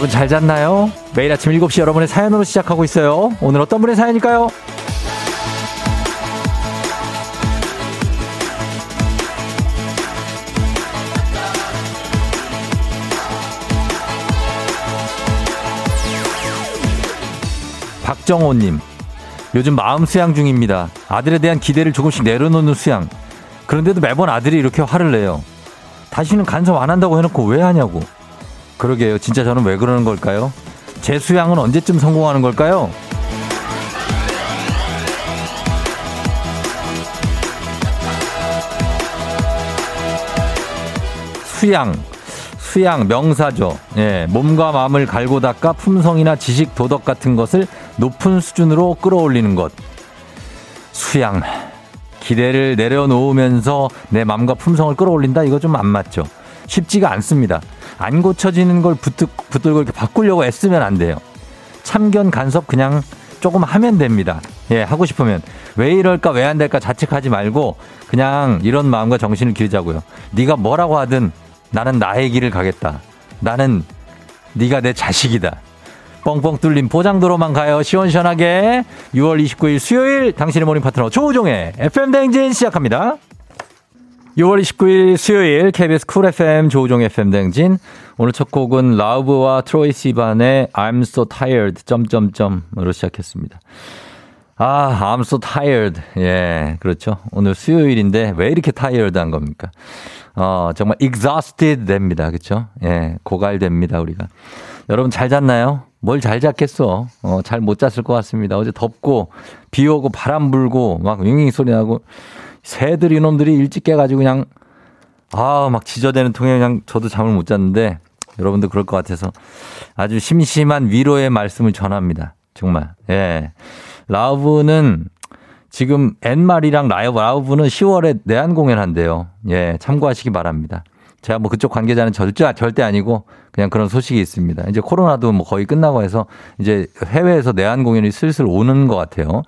여러분 잘 잤나요? 매일 아침 7시 여러분의 사연으로 시작하고 있어요. 오늘 어떤 분의 사연일까요? 박정호님, 요즘 마음 수양 중입니다. 아들에 대한 기대를 조금씩 내려놓는 수양. 그런데도 매번 아들이 이렇게 화를 내요. 다시는 간섭 안 한다고 해놓고 왜 하냐고. 그러게요. 진짜 저는 왜 그러는 걸까요? 제 수양은 언제쯤 성공하는 걸까요? 수양. 수양 명사죠. 예, 몸과 마음을 갈고 닦아 품성이나 지식, 도덕 같은 것을 높은 수준으로 끌어올리는 것. 수양. 기대를 내려놓으면서 내 마음과 품성을 끌어올린다? 이거 좀 안 맞죠. 쉽지가 않습니다. 안 고쳐지는 걸 붙들, 붙들고 이렇게 바꾸려고 애쓰면 안 돼요. 참견 간섭 그냥 조금 하면 됩니다. 예, 하고 싶으면. 왜 이럴까, 왜 안 될까 자책하지 말고 그냥 이런 마음과 정신을 기르자고요. 네가 뭐라고 하든 나는 나의 길을 가겠다. 나는 네가 내 자식이다. 뻥뻥 뚫린 포장도로만 가요. 시원시원하게 6월 29일 수요일 당신의 morning 파트너 조우종의 FM 댕진 시작합니다. 6월 29일 수요일 KBS 쿨 FM 조우종 FM 댕진 오늘 첫 곡은 라우브와 트로이 시반의 I'm so tired 점점점으로 시작했습니다. 아, I'm so tired. 예, 그렇죠. 오늘 수요일인데 왜 이렇게 tired한 겁니까? 어, 정말 exhausted 됩니다. 그렇죠? 예, 고갈됩니다, 우리가. 여러분 잘 잤나요? 뭘 잘 잤겠어. 어, 잘 못 잤을 것 같습니다. 어제 덥고 비 오고 바람 불고 막 윙윙 소리 나고 새들 이놈들이 일찍 깨가지고 그냥 아, 막 지저대는 통에 그냥 저도 잠을 못 잤는데 여러분도 그럴 것 같아서 아주 심심한 위로의 말씀을 전합니다. 정말. 예. 라우브는 지금 엔말이랑 라이브 라우브는 10월에 내한 공연한대요. 예, 참고하시기 바랍니다. 제가 뭐 그쪽 관계자는 절대, 절대 아니고 그냥 그런 소식이 있습니다. 이제 코로나도 뭐 거의 끝나고 해서 이제 해외에서 내한 공연이 슬슬 오는 것 같아요.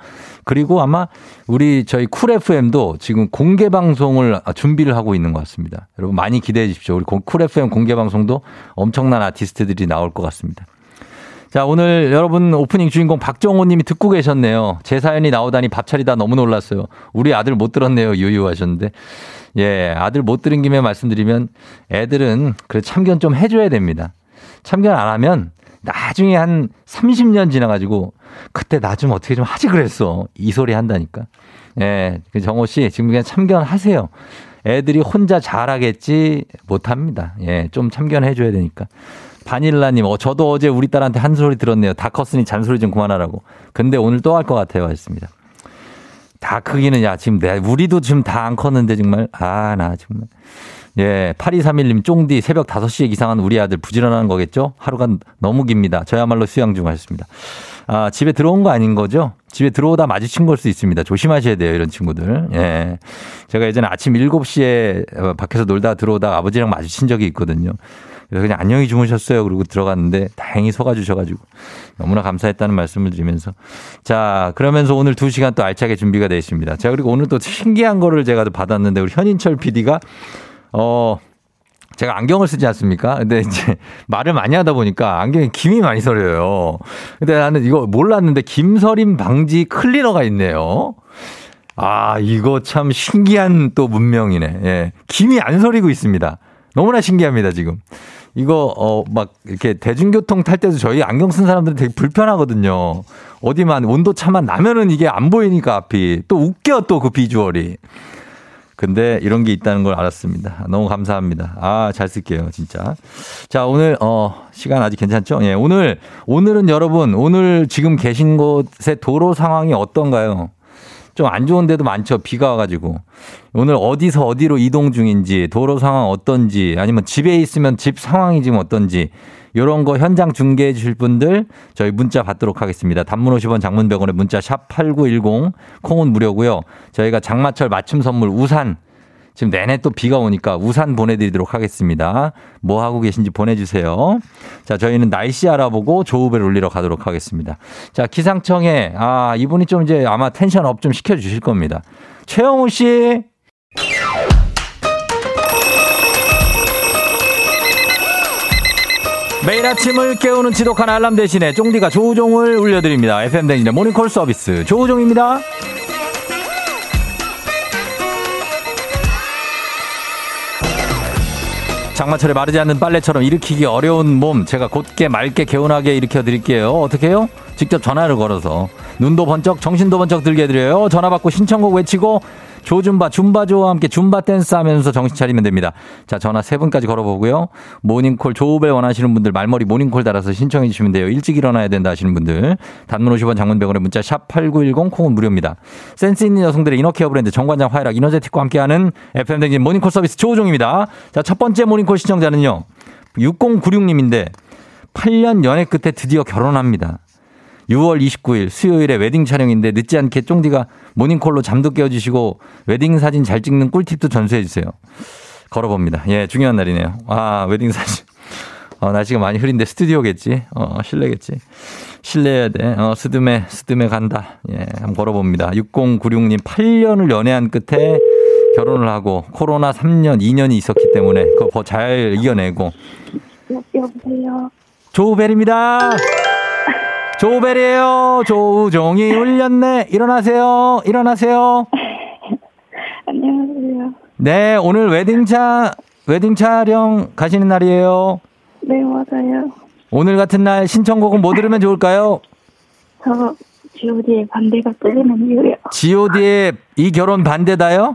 그리고 아마 우리 저희 쿨 FM도 지금 공개 방송을 준비를 하고 있는 것 같습니다. 여러분 많이 기대해 주십시오. 우리 쿨 FM 공개 방송도 엄청난 아티스트들이 나올 것 같습니다. 자, 오늘 여러분 오프닝 주인공 박정호 님이 듣고 계셨네요. 제 사연이 나오다니 밥 차리다 너무 놀랐어요. 우리 아들 못 들었네요. 유유 하셨는데. 예, 아들 못 들은 김에 말씀드리면 애들은 그래 참견 좀 해줘야 됩니다. 참견 안 하면 나중에 한 30년 지나가지고 그때 나 좀 어떻게 좀 하지 그랬어. 이 소리 한다니까. 예, 그 정호 씨 지금 그냥 참견하세요. 애들이 혼자 잘하겠지 못합니다. 예, 좀 참견해 줘야 되니까. 바닐라님, 어, 저도 어제 우리 딸한테 한 소리 들었네요. 다 컸으니 잔소리 좀 그만하라고. 근데 오늘 또 할 것 같아요. 했습니다. 다 크기는, 야, 지금 내, 우리도 지금 다 안 컸는데 정말. 아, 나 정말. 예, 8231님, 쫑디 새벽 5시에 기상한 우리 아들 부지런한 거겠죠? 하루가 너무 깁니다. 저야말로 수양 중 하셨습니다. 아, 집에 들어온 거 아닌 거죠? 집에 들어오다 마주친 걸 수 있습니다. 조심하셔야 돼요, 이런 친구들. 예. 제가 예전에 아침 7시에 밖에서 놀다 들어오다 아버지랑 마주친 적이 있거든요. 그래서 그냥 안녕히 주무셨어요. 그리고 들어갔는데 다행히 속아주셔가지고 너무나 감사했다는 말씀을 드리면서 자, 그러면서 오늘 두 시간 또 알차게 준비가 되어 있습니다. 자, 그리고 오늘 또 신기한 거를 제가 받았는데 우리 현인철 PD가 어, 제가 안경을 쓰지 않습니까? 근데 이제 말을 많이 하다 보니까 안경에 김이 많이 서려요. 근데 나는 이거 몰랐는데 김서림 방지 클리너가 있네요. 아, 이거 참 신기한 또 문명이네. 예. 김이 안 서리고 있습니다. 너무나 신기합니다, 지금. 이거 어 막 이렇게 대중교통 탈 때도 저희 안경 쓴 사람들은 되게 불편하거든요. 어디만 온도 차만 나면은 이게 안 보이니까 앞이 또 웃겨 또 그 비주얼이. 근데 이런 게 있다는 걸 알았습니다. 너무 감사합니다. 아, 잘 쓸게요, 진짜. 자, 오늘, 어, 시간 아직 괜찮죠? 예, 오늘, 오늘은 여러분, 오늘 지금 계신 곳의 도로 상황이 어떤가요? 좀 안 좋은 데도 많죠. 비가 와가지고. 오늘 어디서 어디로 이동 중인지, 도로 상황 어떤지, 아니면 집에 있으면 집 상황이 지금 어떤지, 요런 거 현장 중계해 주실 분들 저희 문자 받도록 하겠습니다. 단문 50원 장문 100원에 문자 샵 8910 콩은 무료고요. 저희가 장마철 맞춤 선물 우산 지금 내내 또 비가 오니까 우산 보내드리도록 하겠습니다. 뭐 하고 계신지 보내주세요. 자, 저희는 날씨 알아보고 조우벨을 울리러 가도록 하겠습니다. 자, 기상청에, 아, 이분이 좀 이제 아마 tension up 좀 시켜주실 겁니다. 최영우 씨. 매일 아침을 깨우는 지독한 알람 대신에 쫑디가 조우종을 울려드립니다. FM 댕진의 모닝콜 서비스 조우종입니다. 장마철에 마르지 않는 빨래처럼 일으키기 어려운 몸 제가 곧게 맑게 개운하게 일으켜 드릴게요. 어떻게 해요? 직접 전화를 걸어서 눈도 번쩍 정신도 번쩍 들게 해드려요. 전화 받고 신청곡 외치고 조준바, 줌바조와 함께 줌바 댄스 하면서 정신 차리면 됩니다. 자, 전화 세 분까지 걸어보고요. 모닝콜 조우벨 원하시는 분들 말머리 모닝콜 달아서 신청해 주시면 돼요. 일찍 일어나야 된다 하시는 분들. 단문 50원 장문 100원의 문자 샵 8910 콩은 무료입니다. 센스 있는 여성들의 inner care 브랜드 정관장 화이락 이너제틱과 함께하는 FM댕진 모닝콜 서비스 조우종입니다. 자, 첫 번째 모닝콜 신청자는요. 6096님인데 8년 연애 끝에 드디어 결혼합니다. 6월 29일 수요일에 웨딩 촬영인데 늦지 않게 쫑디가 모닝콜로 잠도 깨워주시고 웨딩 사진 잘 찍는 꿀팁도 전수해 주세요. 걸어봅니다. 예, 중요한 날이네요. 아, 웨딩 사진. 어, 날씨가 많이 흐린데 스튜디오겠지. 어, 실내겠지. 실내여야 돼. 어, 스드메, 스드메 간다. 예, 한번 걸어봅니다. 6096님 8년을 연애한 끝에 결혼을 하고 코로나 3년, 2년이 있었기 때문에 그거 잘 이겨내고. 여보세요. 조우벨입니다. 조우벨이에요. 조우종이 울렸네. 일어나세요. 일어나세요. 안녕하세요. 네, 오늘 웨딩차, 웨딩 촬영 가시는 날이에요. 네, 맞아요. 오늘 같은 날 신청곡은 뭐 들으면 좋을까요? 저 G.O.D의 반대가 끌리는 이유요. G.O.D의 이 결혼 반대다요?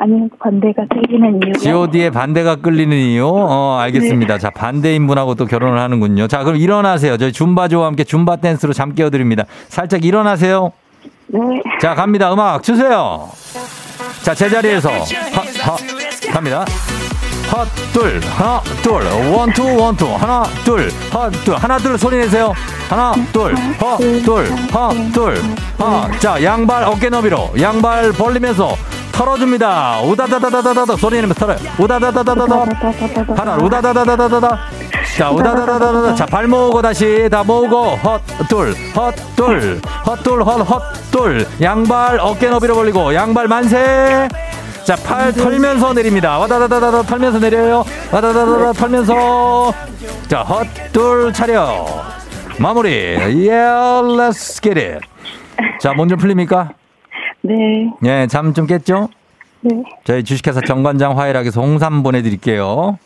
아니요, 반대가 끌리는 이유요. G.O.D의 반대가 끌리는 이유? 어, 알겠습니다. 자, 반대인 분하고 또 결혼을 하는군요. 자, 그럼 일어나세요. 저희 줌바조와 함께 줌바 댄스로 잠 깨워드립니다. 살짝 일어나세요. 네. 자, 갑니다. 음악 주세요. 자, 제자리에서. 하, 하, 갑니다. 헛, 둘, 하나, 둘, one, two, one, two, 하나, 둘, 헛, 둘, 하나, 둘, 소리 내세요. 하나, 둘, 헛, 둘, 헛, 둘, 하나. 자, 양발 어깨 너비로, 양발 벌리면서 털어줍니다. 우다다다다다다 소리 내면서 털어요. 우다다다다다다. 하나, 우다다다다다다. 자, 우다다다다다. 자, 발 모으고 다시 다 모으고 헛, 둘, 헛, 둘, 헛, 둘, 헛, 헛, 둘. 양발 어깨 너비로 벌리고 양발 만세. 자, 팔 털면서 내립니다. 와다다다다다 털면서 내려요. 와다다다다 털면서. 자, 헛둘 차려. 마무리. Yeah, let's get it. 자, 뭔좀 풀립니까? 네. 예, 잠 좀 깼죠? 네. 저희 주식회사 정관장 화이락에서 홍삼 보내드릴게요.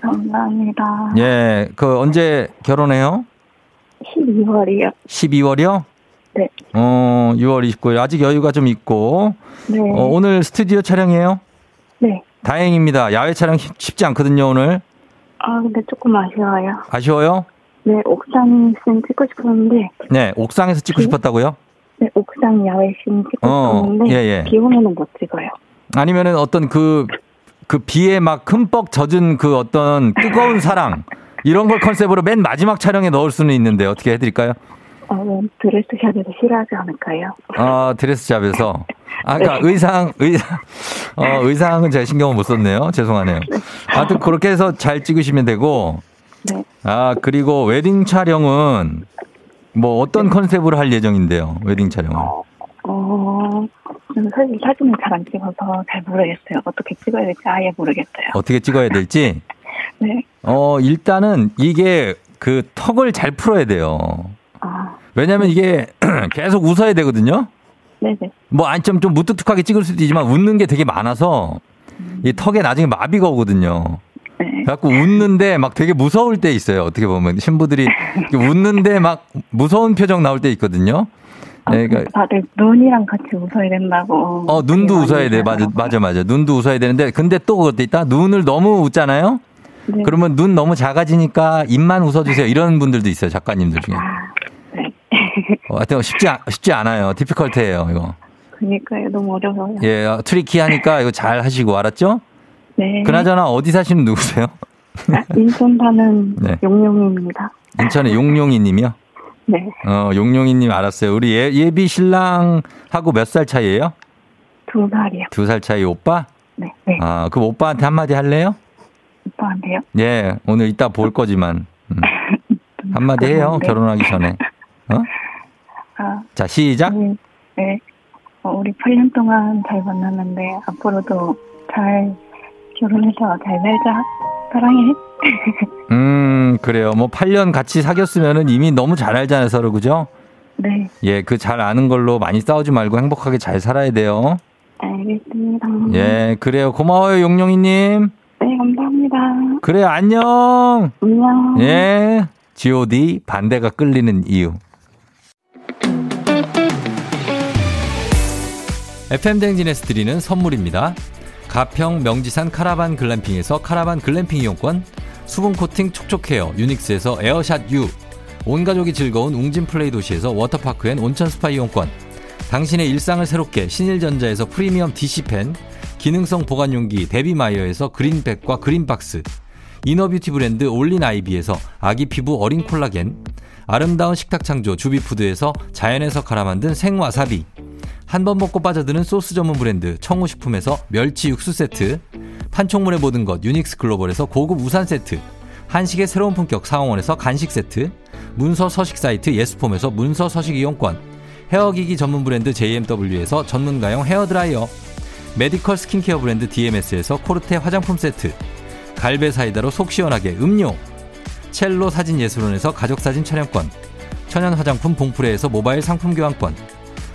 감사합니다. 예, 그 언제 결혼해요? 12월이요. 12월이요? 네. 어, 6월 29일. 아직 여유가 좀 있고. 네. 어, 오늘 스튜디오 촬영이에요? 네. 다행입니다. 야외 촬영 쉽- 쉽지 않거든요, 오늘. 아, 근데 조금 아쉬워요. 아쉬워요? 네, 옥상 씬 찍고 싶었는데, 네, 옥상에서 찍고 네? 싶었다고요? 네, 옥상 야외 씬 찍고 어, 싶었는데, 예, 예. 비 오면은 못 찍어요. 아니면은 어떤 그, 그 비에 막 흠뻑 젖은 그 어떤 뜨거운 사랑. 이런 걸 컨셉으로 맨 마지막 촬영에 넣을 수는 있는데 어떻게 해드릴까요? 어, 드레스 샵에서 싫어하지 않을까요? 어, 드레스 잡에서. 아, 그니까 의상, 의상, 어, 의상은 제가 신경을 못 썼네요. 죄송하네요. 하여튼 그렇게 해서 잘 찍으시면 되고, 네. 아, 그리고 웨딩 촬영은 뭐 어떤 컨셉으로 할 예정인데요? 웨딩 촬영은. 어, 사실 사진을 잘 안 찍어서 잘 모르겠어요. 어떻게 찍어야 될지 아예 모르겠어요. 어떻게 찍어야 될지. 네. 어, 일단은 이게 그 턱을 잘 풀어야 돼요. 아, 왜냐면 이게 계속 웃어야 되거든요? 네네. 뭐, 아니, 좀, 좀 무뚝뚝하게 찍을 수도 있지만 웃는 게 되게 많아서 이 턱에 나중에 마비가 오거든요. 네. 그래갖고 웃는데 막 되게 무서울 때 있어요. 어떻게 보면. 신부들이 웃는데 막 무서운 표정 나올 때 있거든요. 아, 네, 그러니까 다들 눈이랑 같이 웃어야 된다고. 어, 눈도 웃어야 돼. 맞아. 맞아, 맞아. 눈도 웃어야 되는데, 근데 또 그것도 있다. 눈을 너무 웃잖아요? 네. 그러면 눈 너무 작아지니까 입만 웃어주세요. 이런 분들도 있어요. 작가님들 중에. 아, 네. 어, 하여튼 쉽지, 않- 쉽지 않아요. difficult예요 이거. 그니까요. 너무 어려워요. 예, 어, tricky 하니까 이거 잘 하시고, 알았죠? 네. 그나저나 어디 사시는 누구세요? 아, 인천 사는 네. 용용입니다. 인천의 용용이 님이요? 네. 어, 용용이 님 알았어요. 우리 예, 예비 신랑하고 몇 살 차이예요? 두 살이요. 두 살 차이 오빠? 네. 네. 아, 그럼 오빠한테 한마디 할래요? 오빠한테요. 예, 오늘 이따 볼 거지만. 음. 한마디 해요. 네. 결혼하기 전에. 어? 아, 자, 시작. 우리, 네. 어, 우리 8년 동안 잘 만났는데 앞으로도 잘 결혼해서 잘 살자. 사랑해. 음, 음, 그래요. 뭐 8년 같이 사귀었으면은 이미 너무 잘 알잖아요, 서로. 그죠? 네. 예, 그 잘 아는 걸로 많이 싸우지 말고 행복하게 잘 살아야 돼요. 알겠습니다. 예, 그래요. 고마워요, 용용이 님. 네, 감사합니다. 그래, 안녕. 안녕. 예. GOD 반대가 끌리는 이유. FM댕진에서 드리는 선물입니다. 가평 명지산 카라반 글램핑에서 카라반 글램핑 이용권, 수분 코팅 촉촉 헤어 유닉스에서 에어샷 U, 온 가족이 즐거운 웅진 플레이 도시에서 워터파크 and 온천 스파 이용권, 당신의 일상을 새롭게 신일전자에서 프리미엄 DC팬, 기능성 보관용기 데비마이어에서 그린백과 그린박스, 이너뷰티 브랜드 올린 아이비에서 아기 피부 어린 콜라겐, 아름다운 식탁 창조 주비푸드에서 자연에서 갈아 만든 생와사비, 한 번 먹고 빠져드는 소스 전문 브랜드 청우식품에서 멸치 육수 세트, 판촉물의 모든 것 유닉스 글로벌에서 고급 우산 세트, 한식의 새로운 품격 상황원에서 간식 세트, 문서 서식 사이트 예스폼에서 문서 서식 이용권, 헤어기기 전문 브랜드 JMW에서 전문가용 헤어드라이어, 메디컬 스킨케어 브랜드 DMS에서 코르테 화장품 세트, 갈베 사이다로 속 시원하게 음료, 첼로 사진 예술원에서 가족사진 촬영권, 천연 화장품 봉프레에서 모바일 상품 교환권,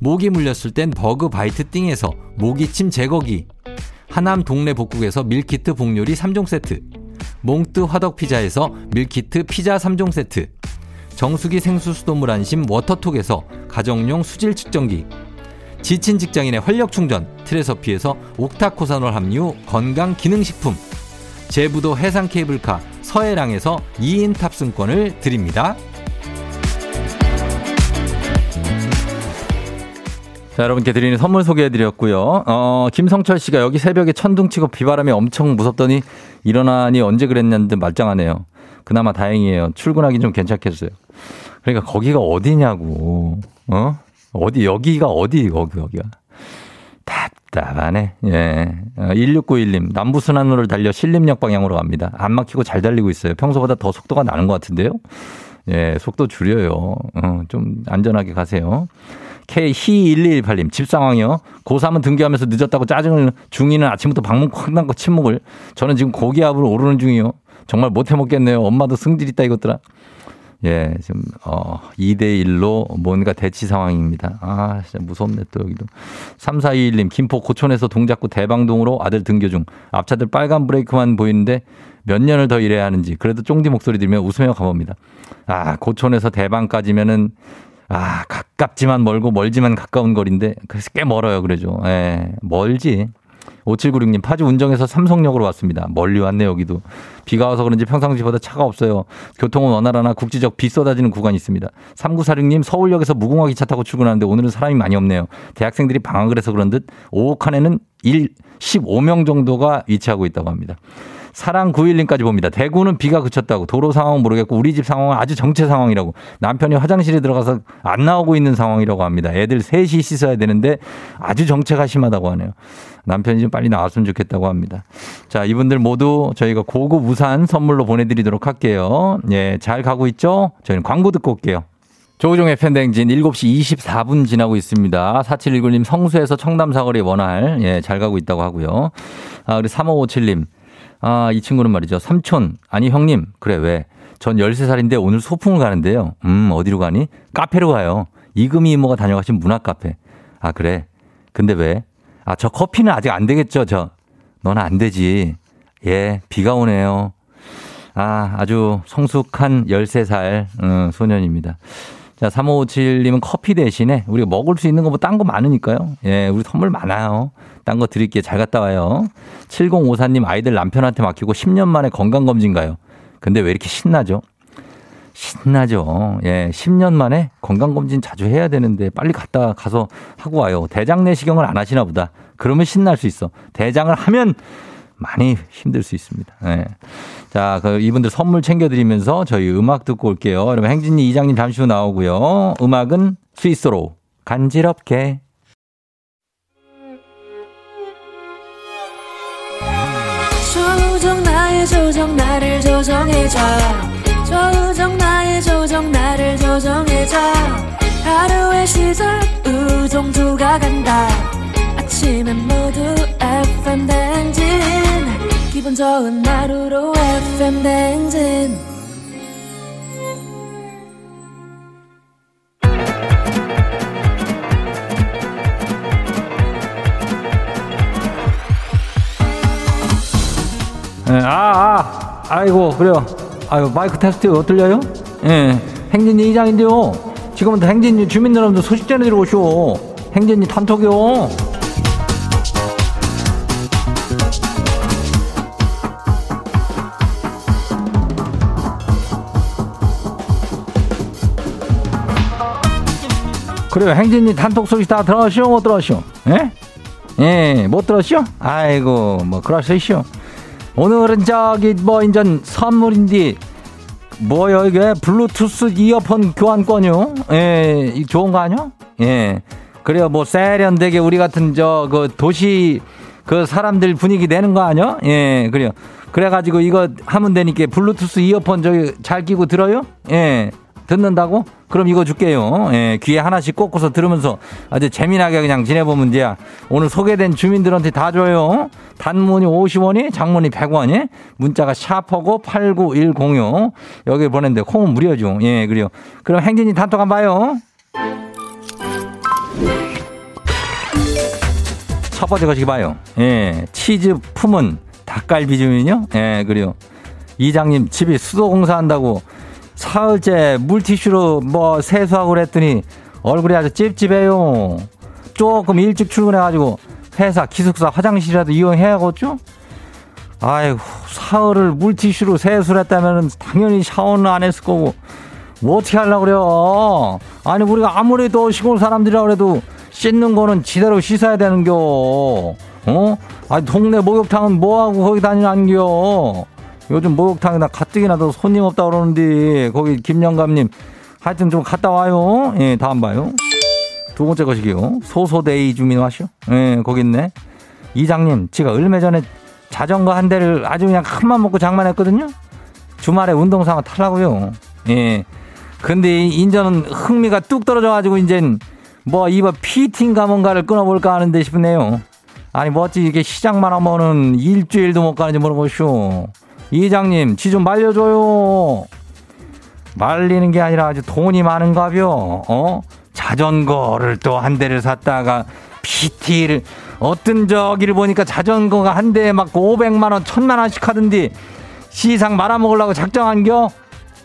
모기 물렸을 땐 버그 바이트 띵에서 모기침 제거기, 하남 동네 복국에서 밀키트 복요리 3종 세트, 몽뜨 화덕 피자에서 밀키트 피자 3종 세트, 정수기 생수 수돗물 안심 워터톡에서 가정용 수질 측정기, 지친 직장인의 활력 충전 트레서피에서 옥타코사놀 함유 건강 기능식품, 제부도 해상 케이블카 서해랑에서 2인 탑승권을 드립니다. 자, 여러분께 드리는 선물 소개해드렸고요. 어, 김성철 씨가 여기 새벽에 천둥 치고 비바람이 엄청 무섭더니 일어나니 언제 그랬냐는데 말짱하네요. 그나마 다행이에요. 출근하기 좀 괜찮겠어요. 그러니까 거기가 어디냐고. 어? 어디, 여기가 어디, 거기, 여기가. 답답하네. 예. 1691님, 어, 남부순환로를 달려 신림역 방향으로 갑니다. 안 막히고 잘 달리고 있어요. 평소보다 더 속도가 나는 것 같은데요? 예, 속도 줄여요. 어, 좀 안전하게 가세요. K1218님, 집 상황이요. 고3은 등교하면서 늦었다고 짜증을 중이는 아침부터 방문 콱 난거 침묵을. 저는 지금 고기압으로 오르는 중이요. 정말 못해 먹겠네요. 엄마도 승질 있다 이것들아. 예, 지금, 어, 2대1로 뭔가 대치 상황입니다. 아, 진짜 무섭네, 또 여기도. 3421님, 김포 고촌에서 동작구 대방동으로 아들 등교 중. 앞차들 빨간 브레이크만 보이는데 몇 년을 더 일해야 하는지. 그래도 쫑디 목소리 들으면 웃으며 가봅니다. 아, 고촌에서 대방까지면은 아, 가깝지만 멀고 멀지만 가까운 거리인데 그래서 꽤 멀어요. 그러죠. 예, 멀지. 5796님, 파주 운정에서 삼성역으로 왔습니다. 멀리 왔네, 여기도. 비가 와서 그런지 평상시보다 차가 없어요. 교통은 원활하나 국지적 비 쏟아지는 구간이 있습니다. 3946님, 서울역에서 무궁화 기차 타고 출근하는데 오늘은 사람이 많이 없네요. 대학생들이 방학을 해서 그런 듯 오후 칸에는 1, 15명 정도가 위치하고 있다고 합니다. 사랑 9일님까지 봅니다. 대구는 비가 그쳤다고 도로 상황은 모르겠고 우리 집 상황은 아주 정체 상황이라고 남편이 화장실에 들어가서 안 나오고 있는 상황이라고 합니다. 애들 셋이 씻어야 되는데 아주 정체가 심하다고 하네요. 남편이 좀 빨리 나왔으면 좋겠다고 합니다. 자, 이분들 모두 저희가 고급 우산 선물로 보내드리도록 할게요. 예, 잘 가고 있죠? 저희는 광고 듣고 올게요. 조우종의 팬댕진 7시 24분 지나고 있습니다. 4719님 성수에서 청담 사거리 원활, 예, 잘 가고 있다고 하고요. 아, 우리 3557님, 아, 이 친구는 말이죠. 삼촌. 아니, 형님. 그래, 왜? 전 13살인데 오늘 소풍을 가는데요. 음, 어디로 가니? 카페로 가요. 이금희 이모가 다녀가신 문화 카페. 아, 그래. 근데 왜? 아, 저 커피는 아직 안 되겠죠, 저. 너는 안 되지. 예, 비가 오네요. 아, 아주 성숙한 13살, 음, 소년입니다. 자, 3557님은 커피 대신에 우리가 먹을 수 있는 거 뭐 딴 거 많으니까요. 예, 우리 선물 많아요. 딴 거 드릴게요. 잘 갔다 와요. 7054님 아이들 남편한테 맡기고 10년 만에 건강검진 가요. 근데 왜 이렇게 신나죠? 신나죠. 예, 10년 만에 건강검진 자주 해야 되는데 빨리 갔다 가서 하고 와요. 대장 내시경을 안 하시나 보다. 그러면 신날 수 있어. 대장을 하면 많이 힘들 수 있습니다. 네. 자, 그 이분들 선물 챙겨드리면서 저희 음악 듣고 올게요. 여러분 행진이 이장님 잠시 후 나오고요. 음악은 스위스로 간지럽게. 조정 나의 조정 나를 조정해줘 조정 나의 조정 나를 조정해줘 하루의 시절 우정조가 간다 아침엔 모두 FM 댕진 기분 좋은 하루로 FM 댕진 예, 아, 아, 아이고, 그래요. 아유, 마이크 테스트 어 들려요? 예, 행진이 이장인데요. 지금부터 행진이 주민 여러분들 소식 전해드리고 오쇼. 행진이 단톡이요. 그래요. 행진이 단톡 소식 다 들었쇼? 못 들었쇼? 예? 예, 못 들었쇼? 아이고, 뭐, 그러시쇼. 오늘은 저기 뭐 인전 선물인데 뭐요 이게 블루투스 이어폰 교환권요? 예, 이 좋은 거 아니요? 예. 그래요 뭐 세련되게 우리 같은 저 그 도시 그 사람들 분위기 내는 거 아니요? 예, 그래요. 그래가지고 이거 하면 되니까 블루투스 이어폰 저기 잘 끼고 들어요? 예. 듣는다고? 그럼 이거 줄게요. 예, 귀에 하나씩 꽂고서 들으면서 아주 재미나게 그냥 지내보면 돼야. 오늘 소개된 주민들한테 다 줘요. 단문이 50원이, 장문이 100원이, 문자가 샤퍼고 89106. 여기 보냈는데 콩은 무료죠. 예, 그래요. 그럼 행진이 단톡 한번 봐요. 첫 번째 것이 봐요. 예, 치즈 품은 닭갈비 주민요? 예, 그래요. 이장님 집이 수도 공사한다고 사흘째 물티슈로 뭐 세수하고 그랬더니 얼굴이 아주 찝찝해요. 조금 일찍 출근해가지고 회사 기숙사 화장실이라도 이용해야겠죠? 아이고 사흘을 물티슈로 세수를 했다면 당연히 샤워는 안 했을 거고 뭐 어떻게 하려고 그래요? 아니 우리가 아무리 도 시골 사람들이라 그래도 씻는 거는 지대로 씻어야 되는겨. 어? 아니 동네 목욕탕은 뭐하고 거기 다니는겨. 요즘 목욕탕이나 가뜩이나 도 손님 없다 그러는데 거기 김영감님 하여튼 좀 갔다 와요. 예, 다음 봐요. 두 번째 것이기요. 소소데이 주민 와시오. 예, 거기 있네. 이장님, 제가 얼마 전에 자전거 한 대를 아주 그냥 큰맘 먹고 장만했거든요. 주말에 운동 삼아 타려고요. 예. 근데 인전은 흥미가 뚝 떨어져가지고 이젠 뭐 이번 피팅가 뭔가를 끊어볼까 하는데 싶네요. 아니 뭐 어찌 이게 시장만 하면은 일주일도 못 가는지 물어보시오. 이장님, 지 좀 말려줘요. 말리는 게 아니라 아주 돈이 많은가벼. 어? 자전거를 또 한 대를 샀다가 PT를 어떤 저기를 보니까 자전거가 한 대에 막 500만 원, 1000만 원씩 하던데 시상 말아먹으려고 작정한겨?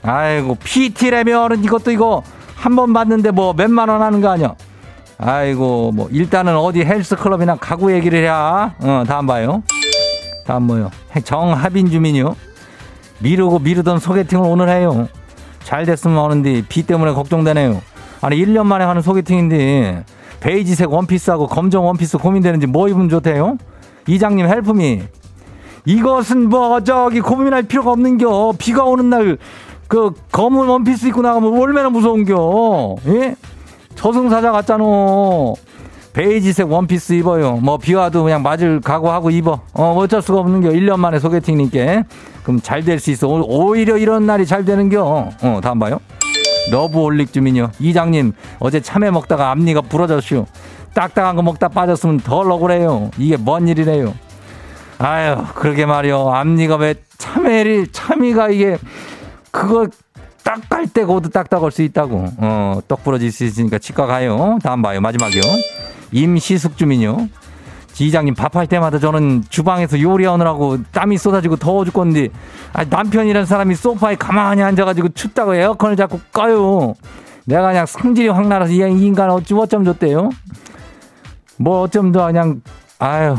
아이고 PT라면은 이것도 이거 한번 받는데 뭐 몇만 원 하는 거 아니야? 아이고 뭐 일단은 어디 헬스클럽이나 가구 얘기를 해야 어 다음 봐요. 다음 뭐요? 정하빈 주민이요. 미루고 미루던 소개팅을 오늘 해요. 잘 됐으면 하는데 비 때문에 걱정되네요. 아니 1년 만에 하는 소개팅인데 베이지색 원피스하고 검정 원피스 고민되는지 뭐 입으면 좋대요? 이장님 help me. 이것은 뭐 저기 고민할 필요가 없는겨. 비가 오는 날 그 검은 원피스 입고 나가면 얼마나 무서운겨. 예? 저승사자 같잖아. 베이지색 원피스 입어요. 뭐 비와도 그냥 맞을 각오하고 입어. 어 어쩔 수가 없는 겨. 1년 만에 소개팅이니께. 그럼 잘 될 수 있어. 오히려 이런 날이 잘 되는 겨. 어 다음 봐요. 러브올릭 주민요. 이장님 어제 참외 먹다가 앞니가 부러졌슈. 딱딱한 거 먹다 빠졌으면 덜 억울해요. 이게 뭔 일이래요. 아유 그러게 말이요. 앞니가 왜 참외를 참외가 이게 그거 딱갈 때 고도 딱딱할 수 있다고. 어, 떡 부러질 수 있으니까 치과 가요. 다음 봐요. 마지막이요. 임시숙 주민요. 지장님 밥할 때마다 저는 주방에서 요리하느라고 땀이 쏟아지고 더워 죽겠는데 아, 남편이라는 사람이 소파에 가만히 앉아가지고 춥다고 에어컨을 자꾸 꺼요. 내가 그냥 성질이 확 나라서 이 인간 어찌 어쩜 좋대요. 뭐 어쩜 더 그냥 아유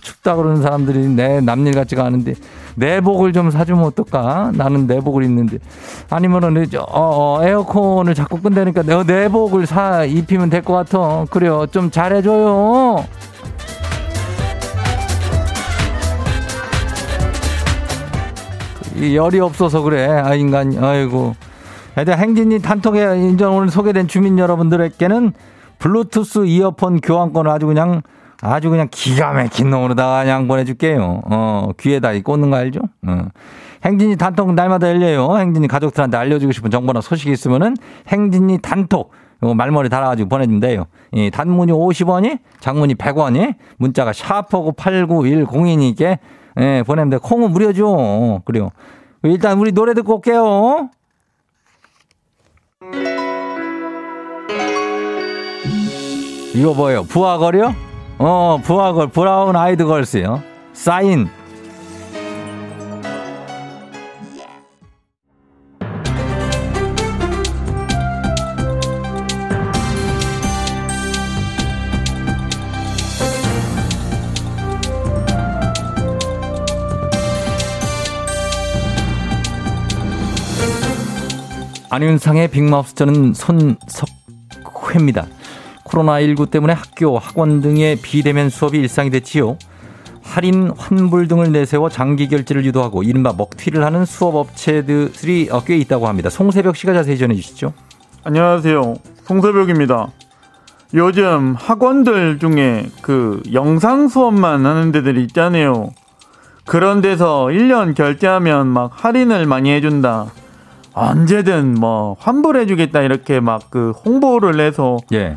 춥다 그러는 사람들이 내 남일 같지가 않은데 내복을 좀 사주면 어떨까? 나는 내복을 입는데 아니면은 어, 어, 에어컨을 자꾸 끈다니까 내가 내복을 사 입히면 될 것 같아. 그래요. 좀 잘해줘요. 열이 없어서 그래. 아, 인간, 아이고. 하여튼 행진이 단톡에 인전 오늘 소개된 주민 여러분들에게는 블루투스 이어폰 교환권을 아주 그냥 아주 그냥 기가 막힌 놈으로다가 그냥 보내줄게요. 어, 귀에다 꽂는 거 알죠? 어. 행진이 단톡 날마다 열려요. 행진이 가족들한테 알려주고 싶은 정보나 소식이 있으면은 행진이 단톡 요 말머리 달아가지고 보내주면 돼요. 이 단문이 50원이, 장문이 100원이, 문자가 샤프고 8910이니까 예, 보내면 돼. 콩은 무료죠. 그래요. 일단 우리 노래 듣고 올게요. 이거 뭐예요? 부하걸이요? 어, 부하걸, 브라운 아이드 걸스요. 사인. 안윤상의 빅마우스 저는 손석회입니다. 코로나19 때문에 학교, 학원 등의 비대면 수업이 일상이 됐지요. 할인, 환불 등을 내세워 장기 결제를 유도하고 이른바 먹튀를 하는 수업 업체들이 꽤 있다고 합니다. 송세벽 씨가 자세히 전해 주시죠. 안녕하세요. 송세벽입니다. 요즘 학원들 중에 그 영상 수업만 하는 데들 있잖아요. 그런 데서 1년 결제하면 막 할인을 많이 해준다. 언제든 뭐 환불해주겠다 이렇게 막 그 홍보를 해서 예.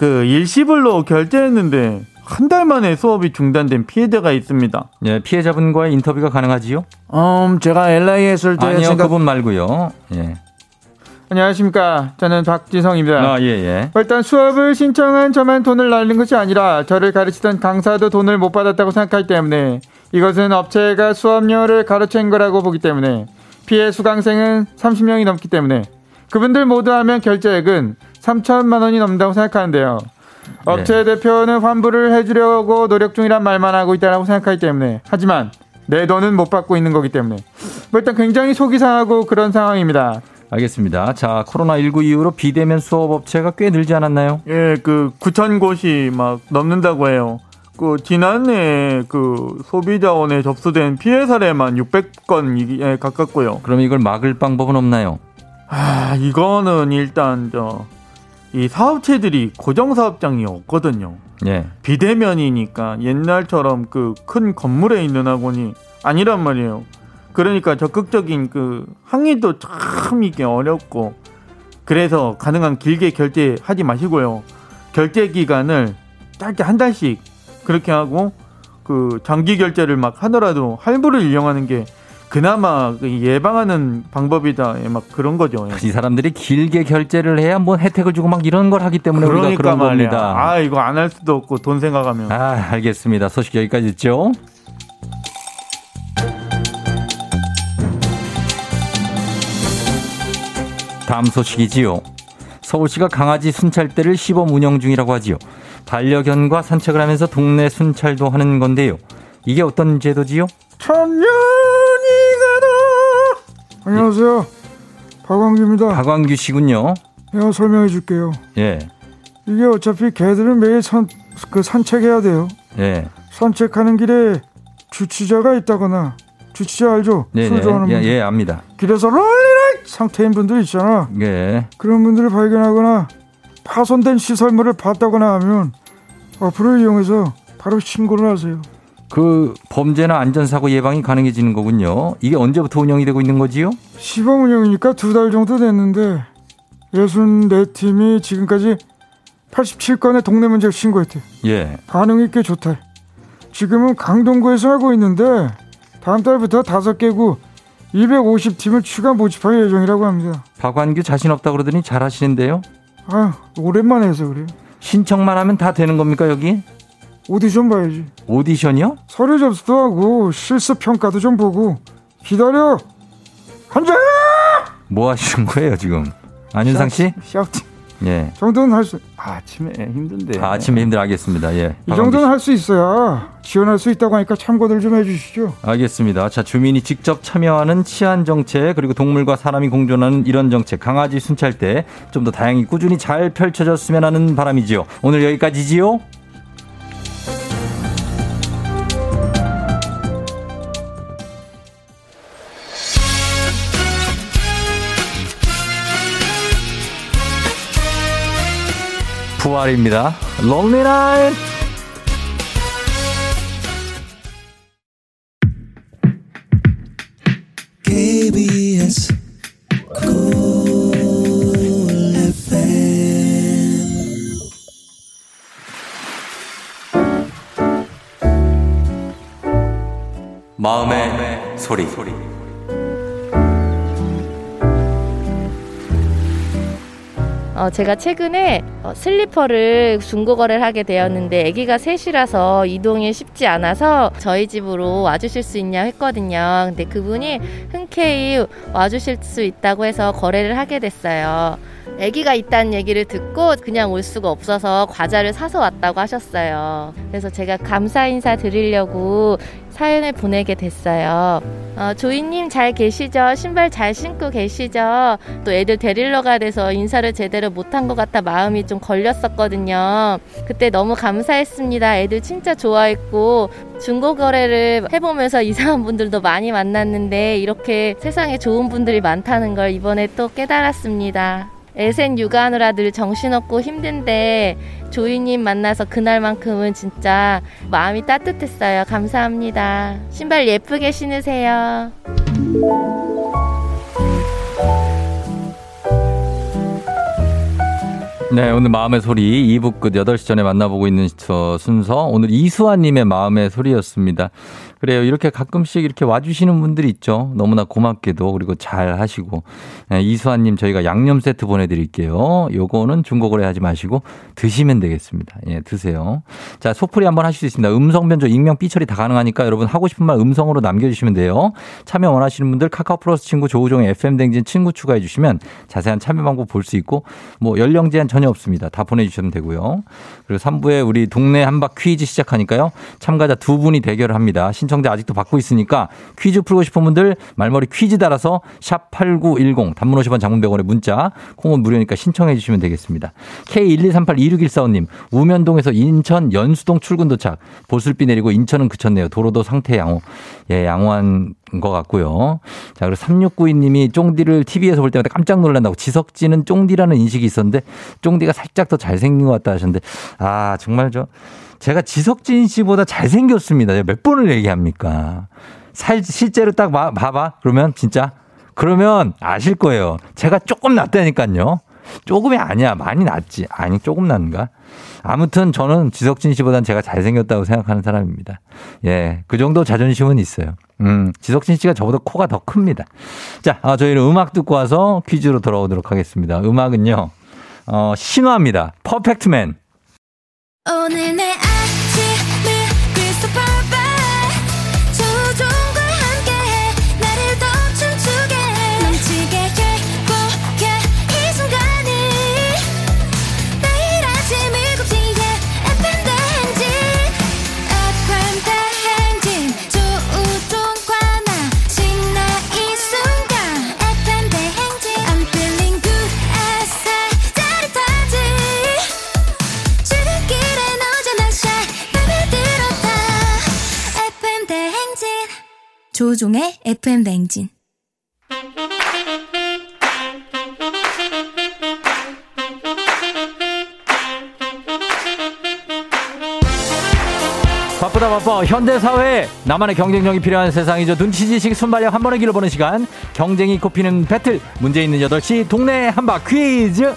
그 일시불로 결제했는데 한 달 만에 수업이 중단된 피해자가 있습니다. 예, 피해자분과의 인터뷰가 가능하지요? 음, 제가 LA 했을 때 아니요, 생각... 그분 말고요. 예. 안녕하십니까. 저는 박지성입니다. 아, 예, 예. 일단 수업을 신청한 저만 돈을 날린 것이 아니라 저를 가르치던 강사도 돈을 못 받았다고 생각하기 때문에 이것은 업체가 수업료를 가로챈 거라고 보기 때문에 피해 수강생은 30명이 넘기 때문에 그분들 모두 하면 결제액은 3천만 원이 넘는다고 생각하는데요. 업체 네. 대표는 환불을 해주려고 노력 중이란 말만 하고 있다고 생각하기 때문에 하지만 내 돈은 못 받고 있는 거기 때문에 뭐 일단 굉장히 속이 상하고 그런 상황입니다. 알겠습니다. 자, 코로나19 이후로 비대면 수업 업체가 꽤 늘지 않았나요? 예, 그 9천 곳이 막 넘는다고 해요. 그 지난해 그 소비자원에 접수된 피해 사례만 600건에 가깝고요. 그럼 이걸 막을 방법은 없나요? 아, 이거는 일단 저 이 사업체들이 고정 사업장이 없거든요. 예. 비대면이니까 옛날처럼 그 큰 건물에 있는 학원이 아니란 말이에요. 그러니까 적극적인 그 항의도 참 이게 어렵고 그래서 가능한 길게 결제하지 마시고요. 결제 기간을 짧게 한 달씩 그렇게 하고 그 장기 결제를 막 하더라도 할부를 이용하는 게 그나마 그 예방하는 방법이다. 예, 막 그런 거죠. 예. 이 사람들이 길게 결제를 해야 뭐 혜택을 주고 막 이런 걸 하기 때문에 그러니까 우리가 그런 말이야. 겁니다. 아 이거 안 할 수도 없고 돈 생각하면. 아 알겠습니다. 소식 여기까지 있죠. 다음 소식이지요. 서울시가 강아지 순찰대를 시범 운영 중이라고 하지요. 반려견과 산책을 하면서 동네 순찰도 하는 건데요. 이게 어떤 제도지요? 천년이 가다. 안녕하세요. 박광규입니다. 박광규 씨군요. 내가 설명해 줄게요. 예. 이게 어차피 개들은 매일 산, 그 산책해야 돼요. 예. 산책하는 길에 주치자가 있다거나 주치자 알죠? 네, 술 네. 좋아하는 예, 분들. 예, 압니다. 길에서 롤리라 상태인 분들 있잖아. 예. 그런 분들을 발견하거나 파손된 시설물을 봤다거나 하면 어플을 이용해서 바로 신고를 하세요. 그 범죄나 안전사고 예방이 가능해지는 거군요. 이게 언제부터 운영이 되고 있는 거지요? 시범 운영이니까 두 달 정도 됐는데 64팀이 지금까지 87건의 동네 문제를 신고했대. 예. 반응이 꽤 좋다. 지금은 강동구에서 하고 있는데 다음 달부터 다섯 개구 250팀을 추가 모집할 예정이라고 합니다. 박완규 자신 없다 그러더니 잘하시는데요? 아 오랜만에 해서 그래요. 신청만 하면 다 되는 겁니까 여기? 오디션 봐야지. 오디션이요? 서류 접수도 하고 실습 평가도 좀 보고 기다려. 한자. 뭐 하시는 거예요 지금? 안윤상 씨? 샤우팅. 예. 정도는 할 수. 아침에 힘든데. 아, 침에 힘들 알겠습니다. 예. 이 정도는 할 수 있어야 지원할 수 있다고 하니까 참고들 좀 해주시죠. 알겠습니다. 자, 주민이 직접 참여하는 치안 정책 그리고 동물과 사람이 공존하는 이런 정책 강아지 순찰 때 좀 더 다양히 꾸준히 잘 펼쳐졌으면 하는 바람이지요. 오늘 여기까지지요. 부활입니다. Lonely Night. KBS 마음의 소리. 어, 제가 최근에 어, 슬리퍼를 중고 거래를 하게 되었는데 아기가 셋이라서 이동이 쉽지 않아서 저희 집으로 와주실 수 있냐 했거든요. 근데 그분이 흔쾌히 와주실 수 있다고 해서 거래를 하게 됐어요. 아기가 있다는 얘기를 듣고 그냥 올 수가 없어서 과자를 사서 왔다고 하셨어요. 그래서 제가 감사 인사 드리려고 사연을 보내게 됐어요. 어, 조이님 잘 계시죠? 신발 잘 신고 계시죠? 또 애들 데리러 가야 돼서 인사를 제대로 못한 것 같아 마음이 좀 걸렸었거든요. 그때 너무 감사했습니다. 애들 진짜 좋아했고 중고 거래를 해보면서 이상한 분들도 많이 만났는데 이렇게 세상에 좋은 분들이 많다는 걸 이번에 또 깨달았습니다. 애센 육아하느라 늘 정신없고 힘든데 조이님 만나서 그날만큼은 진짜 마음이 따뜻했어요. 감사합니다. 신발 예쁘게 신으세요. 네, 오늘 마음의 소리 2부 끝 8시 전에 만나보고 있는 저 순서. 오늘 이수아님의 마음의 소리였습니다. 그래요. 이렇게 가끔씩 이렇게 와주시는 분들이 있죠. 너무나 고맙게도 그리고 잘 하시고. 네, 이수아님 저희가 양념 세트 보내드릴게요. 요거는 중고거래 하지 마시고 드시면 되겠습니다. 예, 드세요. 자, 소풀이 한번 하실 수 있습니다. 음성 변조, 익명, 삐처리 다 가능하니까 여러분 하고 싶은 말 음성으로 남겨주시면 돼요. 참여 원하시는 분들 카카오 플러스 친구 조우종의 FM 댕진 친구 추가해 주시면 자세한 참여 방법 볼 수 있고 뭐 연령 제한 전혀 없습니다. 다 보내주시면 되고요. 그리고 3부에 우리 동네 한바 퀴즈 시작하니까요. 참가자 두 분이 대결을 합니다. 신 청자 아직도 받고 있으니까 퀴즈 풀고 싶은 분들 말머리 퀴즈 달아서 샵 8910 단문 50원 장문 100원에 문자 콩은 무료니까 신청해 주시면 되겠습니다. K123826145님 우면동에서 인천 연수동 출근 도착 보슬비 내리고 인천은 그쳤네요. 도로도 상태 양호. 예, 양호한 것 같고요. 자, 그리고 3692님이 쫑디를 TV에서 볼 때마다 깜짝 놀란다고 지석진은 쫑디라는 인식이 있었는데 쫑디가 살짝 더 잘생긴 것 같다 하셨는데 아, 정말 저 제가 지석진 씨보다 잘생겼습니다. 몇 번을 얘기합니까? 살, 실제로 딱 봐, 봐봐. 그러면 진짜. 그러면 아실 거예요. 제가 조금 낫다니까요. 조금이 아니야. 많이 낫지. 아니, 조금 낫는가? 아무튼 저는 지석진 씨보단 제가 잘생겼다고 생각하는 사람입니다. 예. 그 정도 자존심은 있어요. 음, 지석진 씨가 저보다 코가 더 큽니다. 자, 아, 저희는 음악 듣고 와서 퀴즈로 돌아오도록 하겠습니다. 음악은요, 어, 신화입니다. 퍼펙트맨. 오늘 내 조종의 FM 대행진. 바쁘다 바빠. 현대사회 나만의 경쟁력이 필요한 세상이죠. 눈치지식 순발력 한 번의 길을 보는 시간. 경쟁이 꼽히는 배틀. 문제 있는 8시 동네 한바 퀴즈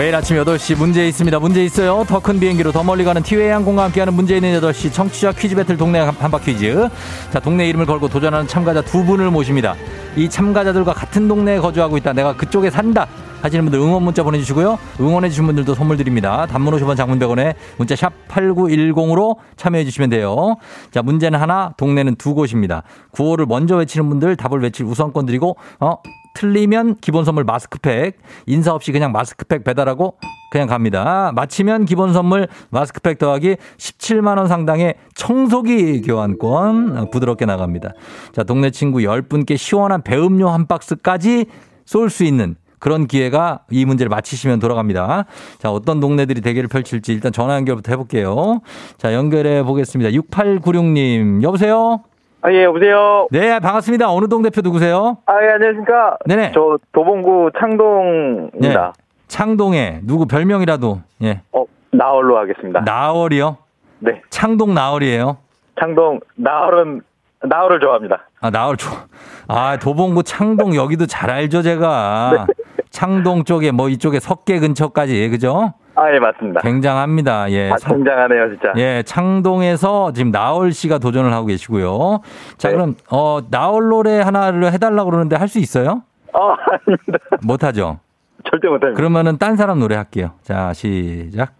매일 아침 8시 문제 있습니다. 문제 있어요. 더 큰 비행기로 더 멀리 가는 티웨이 항공과 함께하는 문제 있는 8시 청취자 퀴즈 배틀 동네 한바 퀴즈. 자, 동네 이름을 걸고 도전하는 참가자 두 분을 모십니다. 이 참가자들과 같은 동네에 거주하고 있다. 내가 그쪽에 산다. 하시는 분들 응원 문자 보내주시고요. 응원해주신 분들도 선물 드립니다. 단문 50원 장문 100원에 문자 샵 8910으로 참여해주시면 돼요. 자, 문제는 하나, 동네는 두 곳입니다. 구호를 먼저 외치는 분들 답을 외칠 우선권 드리고, 어, 틀리면 기본 선물 마스크팩, 인사 없이 그냥 마스크팩 배달하고 그냥 갑니다. 마치면 기본 선물 마스크팩 더하기 17만원 상당의 청소기 교환권 어, 부드럽게 나갑니다. 자, 동네 친구 10분께 시원한 배음료 한 박스까지 쏠 수 있는 그런 기회가 이 문제를 맞히시면 돌아갑니다. 자, 어떤 동네들이 대결을 펼칠지 일단 전화 연결부터 해볼게요. 자, 연결해 보겠습니다. 6896님, 여보세요? 아, 예, 여보세요? 네, 반갑습니다. 어느 동 대표 누구세요? 아, 예, 안녕하십니까? 네네. 저 도봉구 창동입니다. 창동에 누구 별명이라도 예. 어, 나얼로 하겠습니다. 나얼이요? 네. 창동 나얼이에요. 창동, 나얼은, 나얼을 좋아합니다. 아, 나얼 좋아. 아, 도봉구 창동 여기도 잘 알죠, 제가. 창동 쪽에 뭐 이쪽에 석계 근처까지 그죠? 아, 예, 맞습니다. 굉장합니다. 예. 아, 석- 굉장하네요, 진짜. 예, 창동에서 지금 나얼 씨가 도전을 하고 계시고요. 자, 네. 그럼 어 나얼 노래 하나를 해달라고 그러는데 할 수 있어요? 어, 아닙니다. 못하죠. 절대 못합니다. 그러면은 딴 사람 노래 할게요. 자, 시작.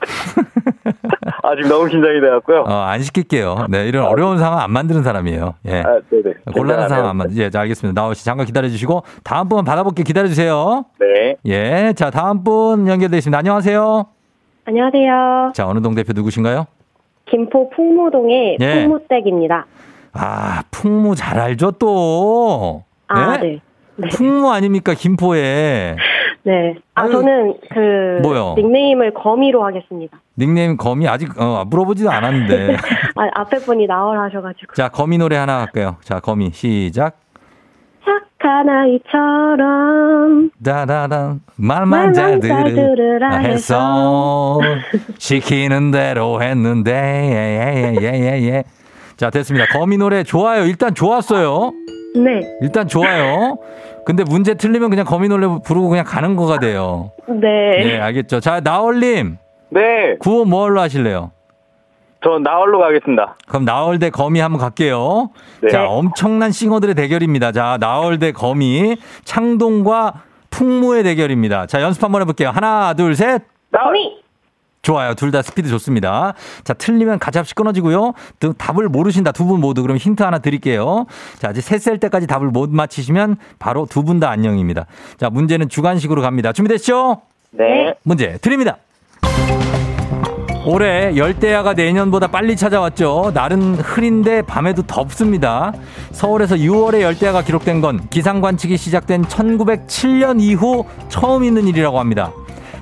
아, 지금 너무 긴장이 돼갖고요. 어, 안 시킬게요. 네, 이런 어려운 상황 안 만드는 사람이에요. 예. 아, 네네. 곤란한 상황. 안 만드. 예, 자, 알겠습니다. 나올 씨 잠깐 기다려 주시고 다음 분 받아볼게 기다려 주세요. 네. 예, 자, 다음 분 연결돼 있습니다. 안녕하세요. 안녕하세요. 자, 어느 동 대표 누구신가요? 김포 풍무동의 예. 풍무댁입니다. 아, 풍무 잘 알죠, 또. 아, 네. 네. 풍무 아닙니까, 김포에. 네. 아, 아유, 저는 그 뭐요? 닉네임을 거미로 하겠습니다. 닉네임 거미 아직 어, 물어보지도 않았는데. 아, 앞에 분이 나월 하셔가지고. 자, 거미 노래 하나 할게요. 자, 거미 시작. 착한 아이처럼 다다단 말만 말만 잘 잘 들으라 해서 시키는 대로 했는데 예예예예 자 됐습니다 거미 노래 좋아요 일단 좋았어요 네. 일단 좋아요 근데 문제 틀리면 그냥 거미 노래 부르고 그냥 가는 거가 돼요 네. 네 알겠죠 자 나얼님 네. 구호 뭘로 하실래요 저 나얼로 가겠습니다. 그럼 나얼 대 거미 한번 갈게요 네. 자 엄청난 싱어들의 대결입니다 자 나얼 대 거미 창동과 풍무의 대결입니다 자 연습 한번 해볼게요 하나 둘 셋 나얼! 거미! 좋아요. 둘 다 스피드 좋습니다. 자, 틀리면 가차없이 끊어지고요. 또 답을 모르신다. 두 분 모두. 그럼 힌트 하나 드릴게요. 자, 이제 셋 셀 때까지 답을 못 맞히시면 바로 두 분 다 안녕입니다. 자, 문제는 주관식으로 갑니다. 준비됐죠? 네. 문제 드립니다. 올해 열대야가 내년보다 빨리 찾아왔죠. 날은 흐린데 밤에도 덥습니다. 서울에서 6월에 열대야가 기록된 건 기상 관측이 시작된 1907년 이후 처음 있는 일이라고 합니다.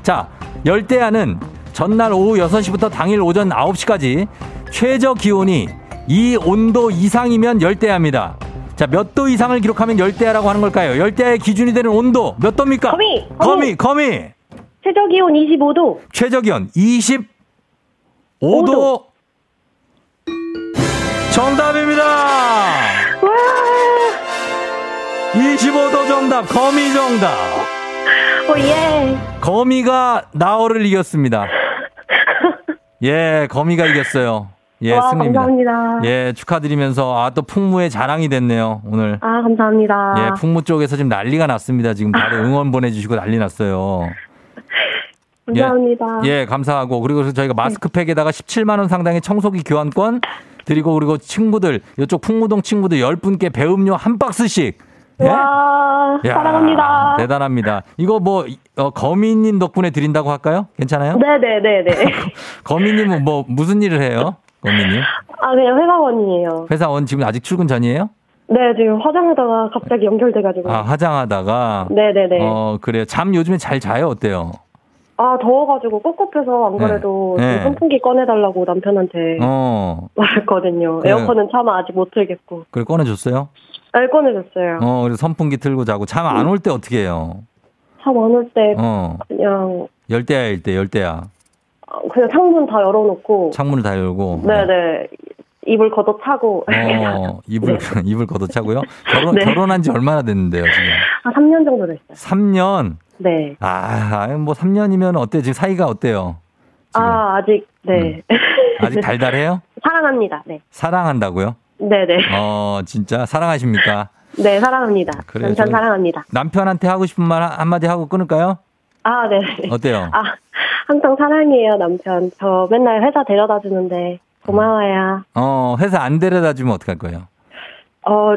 자, 열대야는 전날 오후 6시부터 당일 오전 9시까지 최저 기온이 이 온도 이상이면 열대야입니다. 자, 몇 도 이상을 기록하면 열대야라고 하는 걸까요? 열대야의 기준이 되는 온도 몇 도입니까? 거미! 거미, 거미. 최저 기온 25도. 최저 기온 25도. 오도. 정답입니다. 와! 25도 정답. 거미 정답. 오, 예. 거미가 나어를 이겼습니다. 예, 거미가 이겼어요. 예, 와, 승리입니다. 감사합니다. 예, 축하드리면서 아 또 풍무의 자랑이 됐네요, 오늘. 아, 감사합니다. 예, 풍무 쪽에서 지금 난리가 났습니다. 지금 다들 응원 보내주시고 난리 났어요. 감사합니다. 예, 감사하고 그리고 저희가 마스크팩에다가 17만 원 상당의 청소기 교환권 드리고 그리고 친구들 이쪽 풍무동 친구들 10분께 배음료 한 박스씩 예? 와, 야, 사랑합니다. 대단합니다. 이거 뭐 어, 거미님 덕분에 드린다고 할까요? 괜찮아요? 네네네네. 거미님은 뭐 무슨 일을 해요? 거미님 아, 그냥 회사원이에요. 회사원 지금 아직 출근 전이에요? 네, 지금 화장하다가 갑자기 연결돼가지고. 아 화장하다가 네네네. 어 그래요. 잠 요즘에 잘 자요 어때요? 아, 더워가지고 꿉꿉해서 안 그래도 네. 좀 선풍기 꺼내달라고 남편한테 어 말했거든요. 에어컨은 차마 아직 못 틀겠고. 그래 꺼내줬어요? 네, 꺼내줬어요. 어 그래서 선풍기 틀고 자고 잠 안 올 때 어떻게 해요? 참안올 때 어 그냥, 열대야일 때 열대야 그냥 창문 다 열어놓고. 창문을 다 열고 네네. 이불 걷어 차고. 어 이불 이불 걷어차고요. 결혼 네. 결혼한 지 얼마나 됐는데요 지금? 한 3년 정도 됐어요. 3년. 네. 아, 뭐 3년이면 어때? 지금 사이가 어때요? 지금? 아, 아직, 네. 아직 달달해요? 사랑합니다. 네. 사랑한다고요? 네네. 어, 진짜 사랑하십니까? 네, 사랑합니다. 그래요, 남편 사랑합니다. 남편한테 하고 싶은 말 한- 한마디 하고 끊을까요? 아, 네. 어때요? 아, 항상 사랑해요, 남편. 저 맨날 회사 데려다 주는데 고마워요. 어, 회사 안 데려다 주면 어떡할 거예요? 어,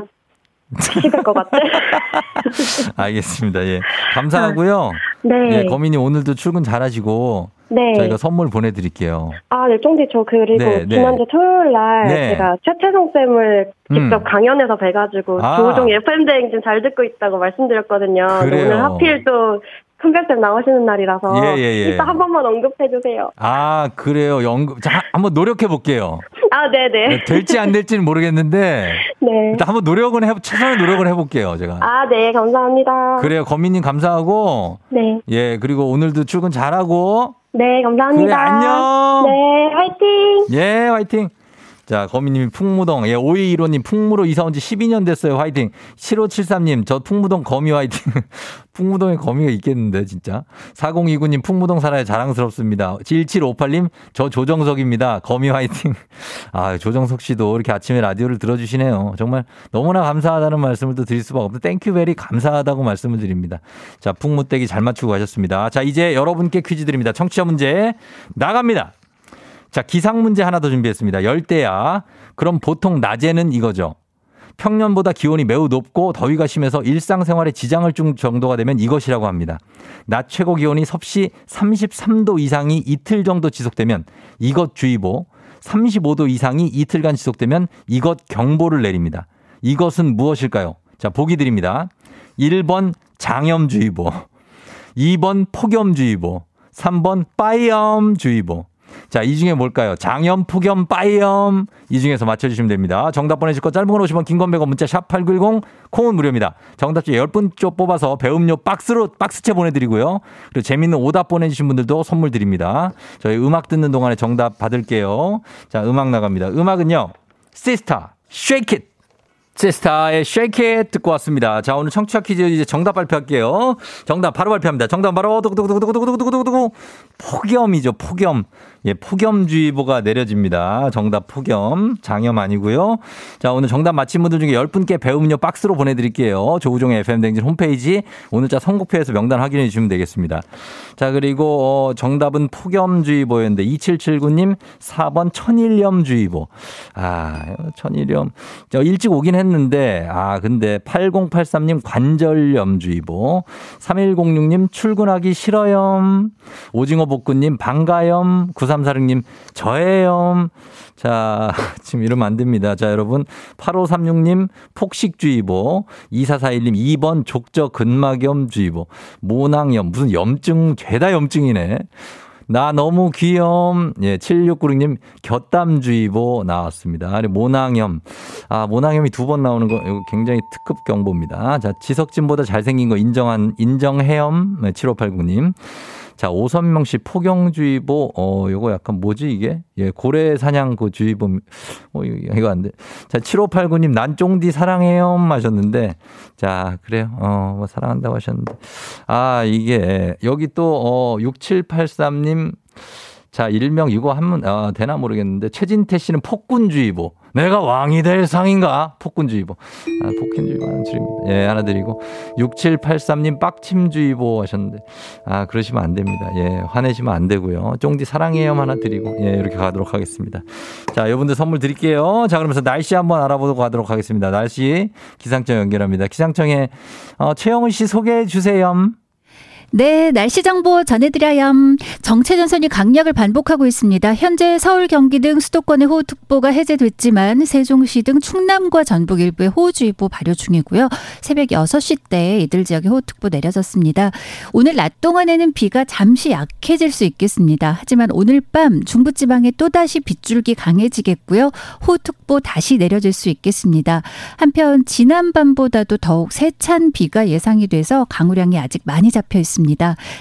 시킬 것 같아. 알겠습니다. 예. 감사하고요. 네. 예, 거민님 오늘도 출근 잘하시고 네. 저희가 선물 보내드릴게요. 아, 네, 쫑디, 저 그리고 네, 네. 지난주 토요일 날 네. 제가 최태성 쌤을 직접 음. 강연에서 뵈가지고 아. 조종의 FM대행진 잘 듣고 있다고 말씀드렸거든요. 그래요. 오늘 하필 또 큰별쌤 나오시는 날이라서 예, 예, 예. 이따 한 번만 언급해 주세요. 아, 그래요. 연극. 자, 한번 노력해 볼게요. 아, 네네. 될지 안 될지는 모르겠는데 네. 일단 한번 노력은 해 최선의 노력을 해 볼게요, 제가. 아, 네, 감사합니다. 그래요. 거민님 감사하고 네. 예, 그리고 오늘도 출근 잘하고 네, 감사합니다. 그래, 안녕. 네, 화이팅! 예, 화이팅. 자, 거미님이 풍무동, 예, 5215님, 풍무로 이사 온 지 12년 됐어요. 화이팅. 7573님, 저 풍무동 거미 화이팅. 풍무동에 거미가 있겠는데, 진짜. 4029님, 풍무동 살아야 자랑스럽습니다. 1758님, 저 조정석입니다. 거미 화이팅. 아, 조정석 씨도 이렇게 아침에 라디오를 들어주시네요. 정말 너무나 감사하다는 말씀을 또 드릴 수밖에 없는데, thank you very 감사하다고 말씀을 드립니다. 자, 풍무떼기 잘 맞추고 가셨습니다. 자, 이제 여러분께 퀴즈 드립니다. 청취자 문제 나갑니다. 자, 기상 문제 하나 더 준비했습니다. 열대야. 그럼 보통 낮에는 이거죠. 평년보다 기온이 매우 높고 더위가 심해서 일상생활에 지장을 줄 정도가 되면 이것이라고 합니다. 낮 최고 기온이 섭씨 33도 이상이 이틀 정도 지속되면 이것 주의보, 35도 이상이 이틀간 지속되면 이것 경보를 내립니다. 이것은 무엇일까요? 자, 보기 드립니다. 1번 장염주의보, 2번 폭염주의보, 3번 빠이염주의보. 자, 이 중에 뭘까요? 장염, 폭염, 빠이염. 이 중에서 맞춰주시면 됩니다. 정답 보내실 거 짧은 건 50원, 긴 건 100원, 문자 샵 8910, 콩은 무료입니다. 정답지 10분 쪽 뽑아서 배음료 박스로, 박스채 보내드리고요. 그리고 재밌는 오답 보내주신 분들도 선물 드립니다. 저희 음악 듣는 동안에 정답 받을게요. 자, 음악 나갑니다. 음악은요. 시스타, Shake It. 시스타의 Shake It 듣고 왔습니다. 자, 오늘 청취자 퀴즈 이제 정답 발표할게요. 정답 바로 발표합니다. 정답 바로 두구두구두구두구두구두구두구 폭염이죠. 폭염. 예, 폭염주의보가 내려집니다. 정답 폭염. 장염 아니고요. 자, 오늘 정답 맞힌 분들 중에 10분께 배음료 박스로 보내드릴게요. 조우종의 FM댕진 홈페이지 오늘자 선곡표에서 명단 확인해 주시면 되겠습니다. 자, 그리고 어, 정답은 폭염주의보였는데 2779님 4번 천일염주의보. 아, 천일염. 저 일찍 오긴 했는데 아, 근데 8083님 관절염주의보. 3106님 출근하기 싫어염. 오징어 볶음님 반가염. 9346님 저예염. 자, 지금 이러면 안 됩니다. 자, 여러분. 8536님 폭식주의보. 2441님 2번 족저 근막염주의보. 모낭염. 무슨 염증, 죄다 염증이네. 나 너무 귀염. 예, 7696님 곁담주의보 나왔습니다. 모낭염. 아, 모낭염이 두 번 나오는 거, 이거 굉장히 특급 경보입니다. 자, 지석진보다 잘생긴 거 인정한, 인정해염. 네, 7589님. 자, 오선명 씨 폭염주의보, 어, 요거 약간 뭐지 이게? 예, 고래 사냥 그 주의보, 어, 이거, 안 돼. 자, 7589님, 난 쫑디 사랑해요. 하셨는데, 자, 그래요. 어, 뭐 사랑한다고 하셨는데. 아, 이게, 여기 또, 어, 6783님, 자, 일명 이거 한문, 아, 되나 모르겠는데, 최진태 씨는 폭군주의보. 내가 왕이 될 상인가? 폭군주의보. 아, 폭군주의보 하나 드립니다. 예, 하나 드리고. 6783님 빡침주의보 하셨는데. 아, 그러시면 안 됩니다. 예, 화내시면 안 되고요. 쫑디 사랑해요 하나 드리고. 예, 이렇게 가도록 하겠습니다. 자, 여러분들 선물 드릴게요. 자, 그러면서 날씨 한번 알아보도록 가도록 하겠습니다. 날씨 기상청 연결합니다. 기상청에, 어, 최영은 씨 소개해 주세요. 네, 날씨 정보 전해드려요. 정체 전선이 강약을 반복하고 있습니다. 현재 서울, 경기 등 수도권의 호우특보가 해제됐지만 세종시 등 충남과 전북 일부에 호우주의보 발효 중이고요. 새벽 6시 때 이들 지역에 호우특보 내려졌습니다. 오늘 낮 동안에는 비가 잠시 약해질 수 있겠습니다. 하지만 오늘 밤 중부지방에 또다시 빗줄기 강해지겠고요. 호우특보 다시 내려질 수 있겠습니다. 한편 지난밤보다도 더욱 세찬 비가 예상이 돼서 강우량이 아직 많이 잡혀 있습니다.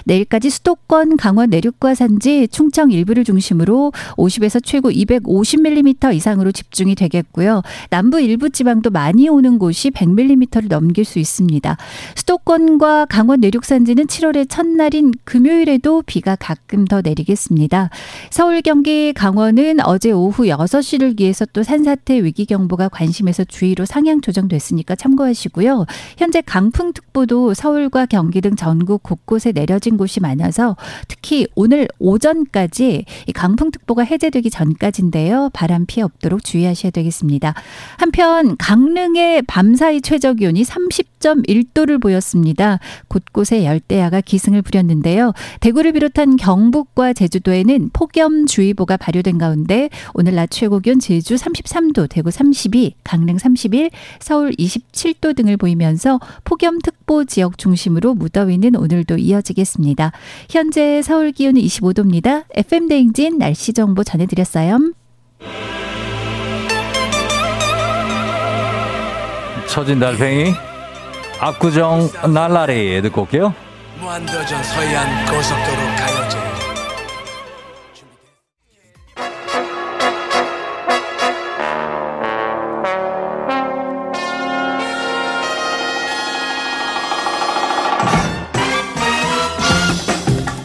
내일까지 수도권, 강원 내륙과 산지, 충청 일부를 중심으로 50에서 최고 250mm 이상으로 집중이 되겠고요. 남부 일부 지방도 많이 오는 곳이 100mm를 넘길 수 있습니다. 수도권과 강원 내륙 산지는 7월의 첫날인 금요일에도 비가 가끔 더 내리겠습니다. 서울, 경기, 강원은 어제 오후 6시를 기해서 또 산사태 위기 경보가 관심에서 주의로 상향 조정됐으니까 참고하시고요. 현재 강풍특보도 서울과 경기 등 전국 곳 곳에 내려진 곳이 많아서 특히 오늘 오전까지 이 강풍특보가 해제되기 전까지인데요. 바람 피해 없도록 주의하셔야 되겠습니다. 한편 강릉의 밤사이 최저기온이 30 10.1도를 보였습니다. 곳곳에 열대야가 기승을 부렸는데요. 대구를 비롯한 경북과 제주도에는 폭염주의보가 발효된 가운데 오늘 낮 최고 기온 제주 33도, 대구 32, 강릉 31, 서울 27도 등을 보이면서 폭염특보 지역 중심으로 무더위는 오늘도 이어지겠습니다. 현재 서울 기온은 25도입니다. FM 대행진 날씨 정보 전해드렸어요. 처진 달팽이 압구정 날라리 듣고 올게요. 무한도전 서해안 고속도로 가요제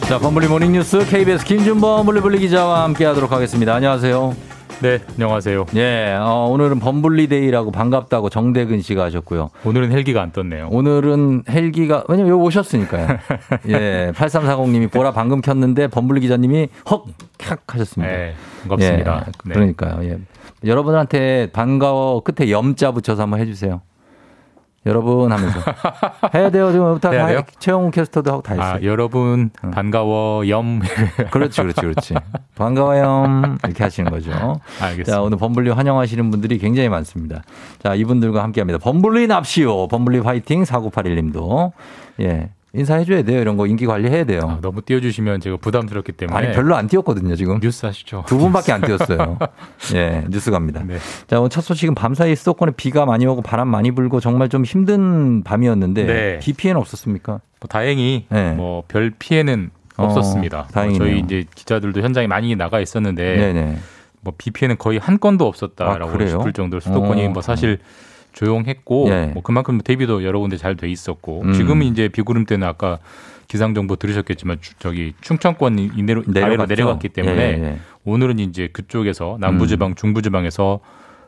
자, 범블리 모닝뉴스 KBS 김준범 블리블리 기자와 함께 하도록 하겠습니다. 안녕하세요. 네, 안녕하세요. 예, 어, 오늘은 범블리데이라고 반갑다고 정대근 씨가 하셨고요. 오늘은 헬기가 안 떴네요. 오늘은 헬기가 왜냐면 여기 오셨으니까요. 예, 8340님이 보라 방금 켰는데 범블리 기자님이 헉 캬 하셨습니다. 네, 반갑습니다. 예, 네. 그러니까요. 예. 여러분한테 반가워 끝에 염자 붙여서 한번 해주세요. 여러분 하면서 해야 돼요. 지금 다, 다? 최영훈 캐스터도 하고 다 했어요. 아, 여러분 반가워 염. 그렇지, 그렇지, 그렇지. 반가워요. 이렇게 하시는 거죠. 알겠습니다. 자, 오늘 범블리 환영하시는 분들이 굉장히 많습니다. 자, 이분들과 함께 합니다. 범블리 납시오. 범블리 화이팅 4981님도. 예. 인사해줘야 돼요. 이런 거 인기 관리해야 돼요. 아, 너무 띄워주시면 제가 부담스럽기 때문에. 아니, 별로 안 띄웠거든요, 지금. 뉴스 하시죠. 두 분밖에 안 띄웠어요. 예, 뉴스 갑니다. 네. 자, 오늘 첫 소식은 밤사이 수도권에 비가 많이 오고 바람 많이 불고 정말 좀 힘든 밤이었는데 네. 비 피해는 없었습니까? 뭐 다행히 네. 뭐별 피해는 어, 없었습니다. 뭐 다행이네요. 저희 이제 기자들도 현장에 많이 나가 있었는데 네네. 뭐비 피해는 거의 한 건도 없었다라고 아? 싶을 정도로 수도권이 어. 뭐 사실 조용했고 예. 뭐 그만큼 대비도 여러 군데 잘 돼 있었고 음. 지금은 이제 비구름 때는 아까 기상 정보 들으셨겠지만 주- 저기 충청권 이내로 아래로? 내려갔기 때문에 예, 예. 오늘은 이제 그쪽에서 남부지방, 음. 중부지방에서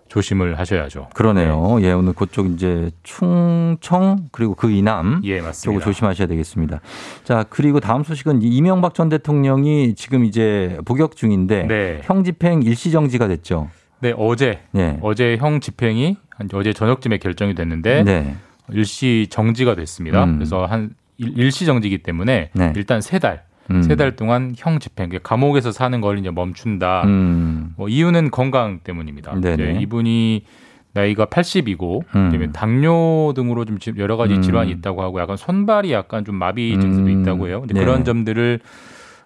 조심을 하셔야죠. 그러네요. 예, 오늘 그쪽 이제 충청 그리고 그 이남 예, 맞습니다. 조심하셔야 되겠습니다. 자, 그리고 다음 소식은 이 이명박 전 대통령이 지금 이제 복역 중인데 네. 형 집행 일시 정지가 됐죠. 네, 어제 예. 어제 형 집행이 한 어제 저녁쯤에 결정이 됐는데 네. 일시 정지가 됐습니다. 음. 그래서 한 일- 일시 정지이기 때문에 네. 일단 세 달, 음. 세달 동안 형 집행, 감옥에서 사는 걸 이제 멈춘다. 음. 뭐 이유는 건강 때문입니다. 이제 이분이 나이가 80이고 음. 당뇨 등으로 좀 지- 여러 가지 음. 질환이 있다고 하고 약간 손발이 약간 좀 마비 증세도 음. 있다고 해요. 근데. 그런 점들을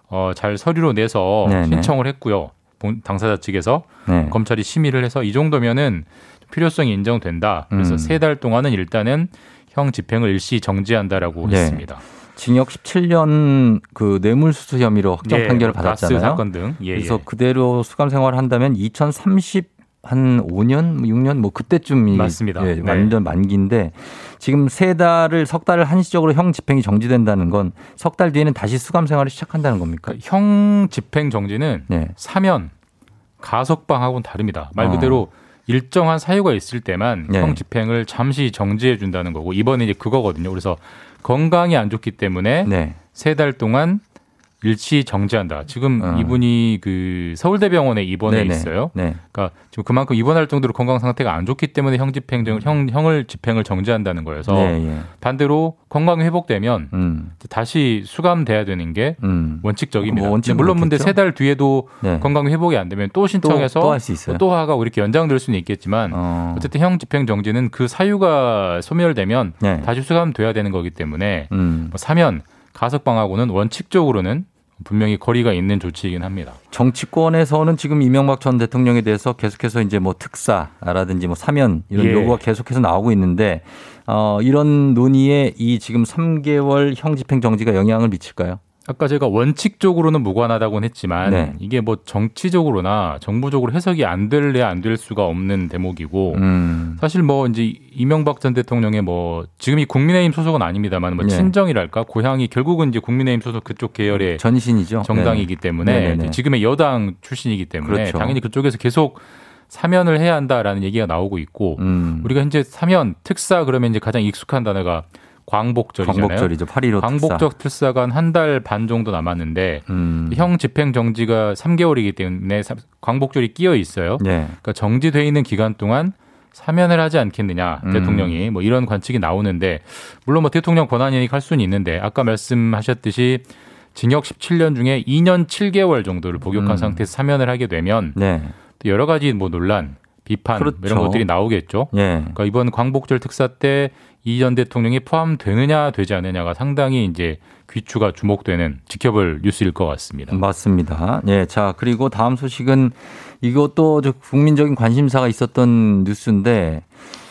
어, 잘 서류로 내서 네네. 신청을 했고요. 본- 당사자 측에서 네. 검찰이 심의를 해서 이 정도면은 필요성이 인정된다. 그래서 음. 세달 동안은 일단은 형 집행을 일시 정지한다라고 네. 했습니다. 징역 17년 그 뇌물수수 혐의로 확정 예, 판결을 받았잖아요. 사건 등. 예, 그래서 예. 그대로 수감 생활을 한다면 2030 한 5년, 6년 뭐 그때쯤이 맞습니다. 예, 네. 완전 만기인데 지금 세 달을 석 달을 한시적으로 형 집행이 정지된다는 건 석 달 뒤에는 다시 수감 생활을 시작한다는 겁니까? 그러니까 형 집행 정지는 네. 사면 가석방하고는 다릅니다. 말 어. 그대로 일정한 사유가 있을 때만 네. 형 집행을 잠시 정지해 준다는 거고 이번에 이제 그거거든요. 그래서 건강이 안 좋기 때문에 네. 세달 동안 일시 정지한다. 지금 어. 이분이 그 서울대병원에 입원해 네네. 있어요. 네. 그러니까 지금 그만큼 입원할 정도로 건강 상태가 안 좋기 때문에 형 집행 정- 형 형을 집행을 정지한다는 거여서 네, 예. 반대로 건강이 회복되면 음. 다시 수감돼야 되는 게 음. 원칙적입니다. 뭐 원칙은 물론 근데? 세 달 뒤에도 네. 건강 회복이 안 되면 또 신청해서 또할수 있어요. 또 하가 이렇게 연장될 수는 있겠지만 어. 어쨌든 형 집행 정지는 그 사유가 소멸되면 네. 다시 수감돼야 되는 거기 때문에 음. 뭐 사면 가석방하고는 원칙적으로는 분명히 거리가 있는 조치이긴 합니다. 정치권에서는 지금 이명박 전 대통령에 대해서 계속해서 이제 뭐 특사라든지 뭐 사면 이런 예. 요구가 계속해서 나오고 있는데 어, 이런 논의에 이 지금 3개월 형 집행 정지가 영향을 미칠까요? 아까 제가 원칙적으로는 무관하다고는 했지만 네. 이게 뭐 정치적으로나 정부적으로 해석이 안 될래 안 될 수가 없는 대목이고 음. 사실 뭐 이제 이명박 전 대통령의 뭐 지금이 국민의힘 소속은 아닙니다만 뭐 네. 친정이랄까 고향이 결국은 이제 국민의힘 소속 그쪽 계열의 전신이죠. 정당이기 네. 때문에 네네네. 지금의 여당 출신이기 때문에 그렇죠. 당연히 그쪽에서 계속 사면을 해야 한다라는 얘기가 나오고 있고 음. 우리가 현재 사면 특사 그러면 이제 가장 익숙한 단어가 광복절이잖아요. 광복절이죠. 8.15 광복적 특사 가 한 달 반 정도 남았는데 음. 형 집행 정지가 3개월이기 때문에 사- 광복절이 끼어 있어요. 네. 그러니까 정지돼 있는 기간 동안 사면을 하지 않겠느냐 음. 대통령이 뭐 이런 관측이 나오는데 물론 뭐 대통령 권한이니까 할 수는 있는데 아까 말씀하셨듯이 징역 17년 중에 2년 7개월 정도를 복역한 음. 상태에서 사면을 하게 되면 네. 또 여러 가지 뭐 논란, 비판 그렇죠. 이런 것들이 나오겠죠. 예. 그러니까 이번 광복절 특사 때 이전 대통령이 포함되느냐 되지 않느냐가 상당히 이제 귀추가 주목되는 지켜볼 뉴스일 것 같습니다. 맞습니다. 예. 자, 그리고 다음 소식은 이것도 저 국민적인 관심사가 있었던 뉴스인데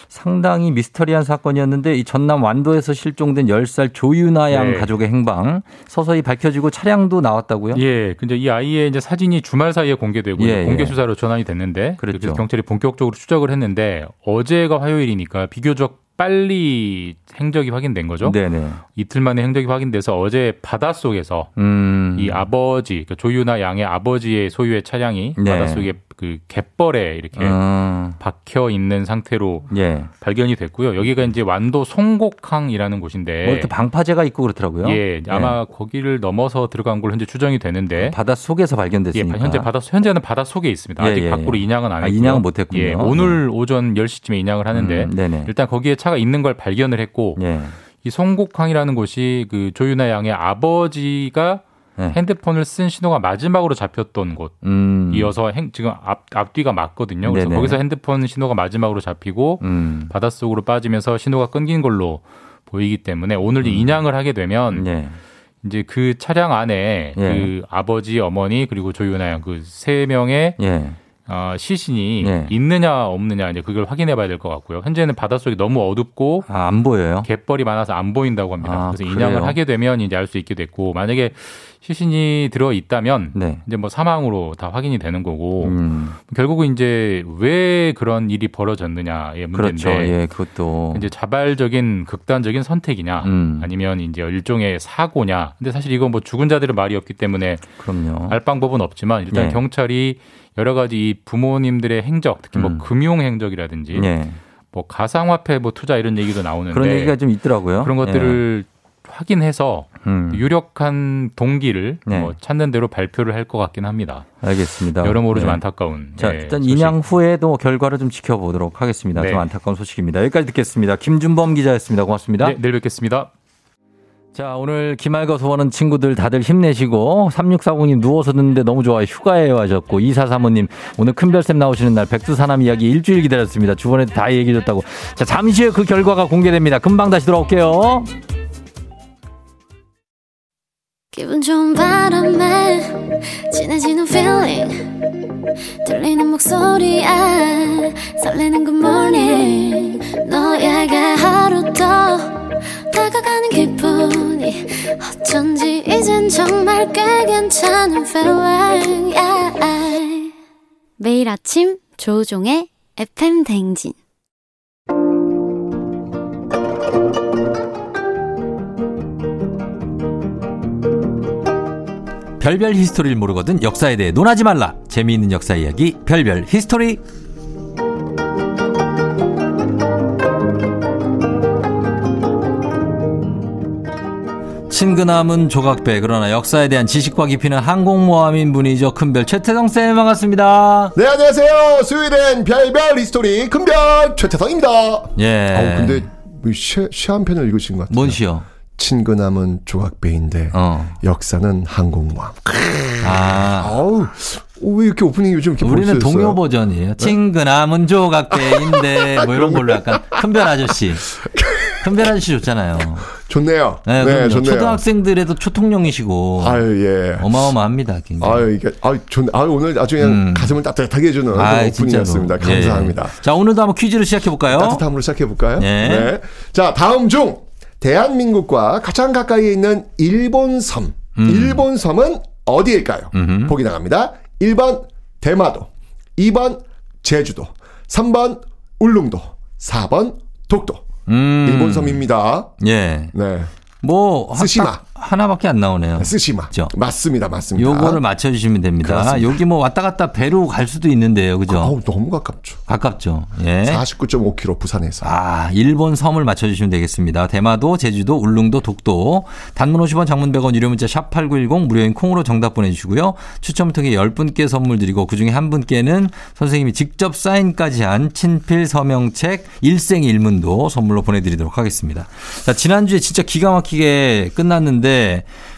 상당히 미스터리한 사건이었는데 이 전남 완도에서 실종된 10살 조유나 양 네. 가족의 행방 서서히 밝혀지고 차량도 나왔다고요? 예, 근데 이 아이의 이제 사진이 주말 사이에 공개되고 예, 공개 예. 수사로 전환이 됐는데. 그래서 경찰이 본격적으로 추적을 했는데 어제가 화요일이니까 비교적 빨리 행적이 확인된 거죠. 네네. 이틀 만에 행적이 확인돼서 어제 바닷속에서 음. 이 아버지 그러니까 조유나 양의 아버지의 소유의 차량이 네. 바닷속에 그 갯벌에 이렇게 음. 박혀 있는 상태로 예. 발견이 됐고요. 여기가 이제 완도 송곡항이라는 곳인데 뭐 이렇게 방파제가 있고 그렇더라고요. 예, 아마 거기를 넘어서 들어간 걸로 현재 추정이 되는데 바다 속에서 예, 발견됐으니까. 현재 바다 현재는 바다 속에 있습니다. 예, 아직 예, 밖으로 예. 인양은 안 아, 했고요. 인양은 못 했군요. 예, 오늘 오전 10시쯤에 인양을 하는데 음. 일단 거기에 차가 있는 걸 발견을 했고 예. 이 송곡항이라는 곳이 그 조윤아 양의 아버지가 네. 핸드폰을 쓴 신호가 마지막으로 잡혔던 곳. 음. 이어서 행- 지금 앞, 앞뒤가 맞거든요. 그래서 네네. 거기서 핸드폰 신호가 마지막으로 잡히고 음. 바닷속으로 빠지면서 신호가 끊긴 걸로 보이기 때문에 오늘 이제 인양을 하게 되면 예. 이제 그 차량 안에 예. 그 아버지, 어머니 그리고 조윤아 양 그 세 명의 예. 어, 시신이 예. 있느냐 없느냐 이제 그걸 확인해 봐야 될 것 같고요. 현재는 바닷속이 너무 어둡고 아, 안 보여요? 갯벌이 많아서 안 보인다고 합니다. 아, 그래서 그래요? 인양을 하게 되면 이제 알 수 있게 됐고 만약에 시신이 들어 있다면 네. 이제 뭐 사망으로 다 확인이 되는 거고 음. 결국은 이제 왜 그런 일이 벌어졌느냐의 문제인데 그렇죠. 예, 그것도. 이제 자발적인 극단적인 선택이냐 음. 아니면 이제 일종의 사고냐. 근데 사실 이건 뭐 죽은 자들은 말이 없기 때문에 그럼요. 알 방법은 없지만 일단 예. 경찰이 여러 가지 이 부모님들의 행적, 특히 뭐 음. 금융 행적이라든지 예. 뭐 가상화폐 뭐 투자 이런 얘기도 나오는데 그런 얘기가 좀 있더라고요. 그런 것들을 확인해서 예. 음. 유력한 동기를 네. 뭐 찾는 대로 발표를 할 것 같긴 합니다. 알겠습니다. 여러모로 좀 네. 안타까운. 자, 예, 일단 소식. 인양 후에도 결과를 좀 지켜보도록 하겠습니다. 네. 좀 안타까운 소식입니다. 여기까지 듣겠습니다. 김준범 기자였습니다. 고맙습니다. 네, 내일 뵙겠습니다. 자, 오늘 기말고 소원은 친구들 다들 힘내시고 3640님 누워서 듣는데 너무 좋아요. 휴가에 와셨고 2435님 오늘 큰별쌤 나오시는 날 백두산함 이야기 일주일 기다렸습니다. 주변에도 다 얘기해줬다고. 자, 잠시 후에 그 결과가 공개됩니다. 금방 다시 돌아올게요. 기분 좋은 바람에 진해지는 feeling 들리는 목소리에 설레는 good 괜찮은 feeling yeah. 매일 아침 조종의 FM 댕진 별별 히스토리를 모르거든 역사에 대해 논하지 말라. 재미있는 역사 이야기 별별 히스토리. 친근함은 조각배 그러나 역사에 대한 지식과 깊이는 항공모함인 분이죠 큰별 최태성 쌤 반갑습니다. 네 안녕하세요. 수요일엔 별별 히스토리 큰별 최태성입니다. 예. 어 근데 시, 시한 편을 읽으신 것 같아요. 뭔 시요? 친근함은 조각배인데 역사는 항공모함. 아. 아우 왜 이렇게 오프닝 요즘 이렇게 우리는 동요? 버전이에요. 친근함은 조각배인데 뭐 이런 걸로 약간 큰별 아저씨. 큰별 아저씨 좋잖아요. 좋네요. 네, 네. 좋네요. 초등학생들에도 초통령이시고. 아유 예. 어마어마합니다. 굉장히. 아유 이게 아유 좋네. 아유 오늘 아주 그냥 가슴을 따뜻하게 해주는 음. 아이, 진짜로. 오프닝이었습니다. 감사합니다. 예. 자, 오늘도 한번 퀴즈를 시작해 볼까요? 따뜻함으로 시작해 볼까요? 네. 자, 다음 중 대한민국과 가장 가까이에 있는 일본 섬. 음. 일본 섬은 어디일까요? 보기 나갑니다. 1번 대마도, 2번 제주도, 3번 울릉도, 4번 독도. 음. 일본 섬입니다. 예. 네. 뭐 스시마. 딱 하나밖에 안 나오네요. 쓰시마. 그죠? 맞습니다. 맞습니다. 요거를 맞춰주시면 됩니다. 그렇습니다. 여기 뭐 왔다 갔다 배로 갈 수도 있는데요. 그죠? 어우, 너무 가깝죠. 가깝죠. 예. 49.5km 부산에서. 아, 일본 섬을 맞춰주시면 되겠습니다. 대마도, 제주도, 울릉도, 독도. 단문 50원, 장문 100원, 유료 문자 샵 8910 무료인 콩으로 정답 보내주시고요. 추첨을 통해 10분께 선물 드리고 그 중에 한 분께는 선생님이 직접 사인까지 한 친필 서명책 일생일문도 선물로 보내드리도록 하겠습니다. 자, 지난주에 진짜 기가 막히게 끝났는데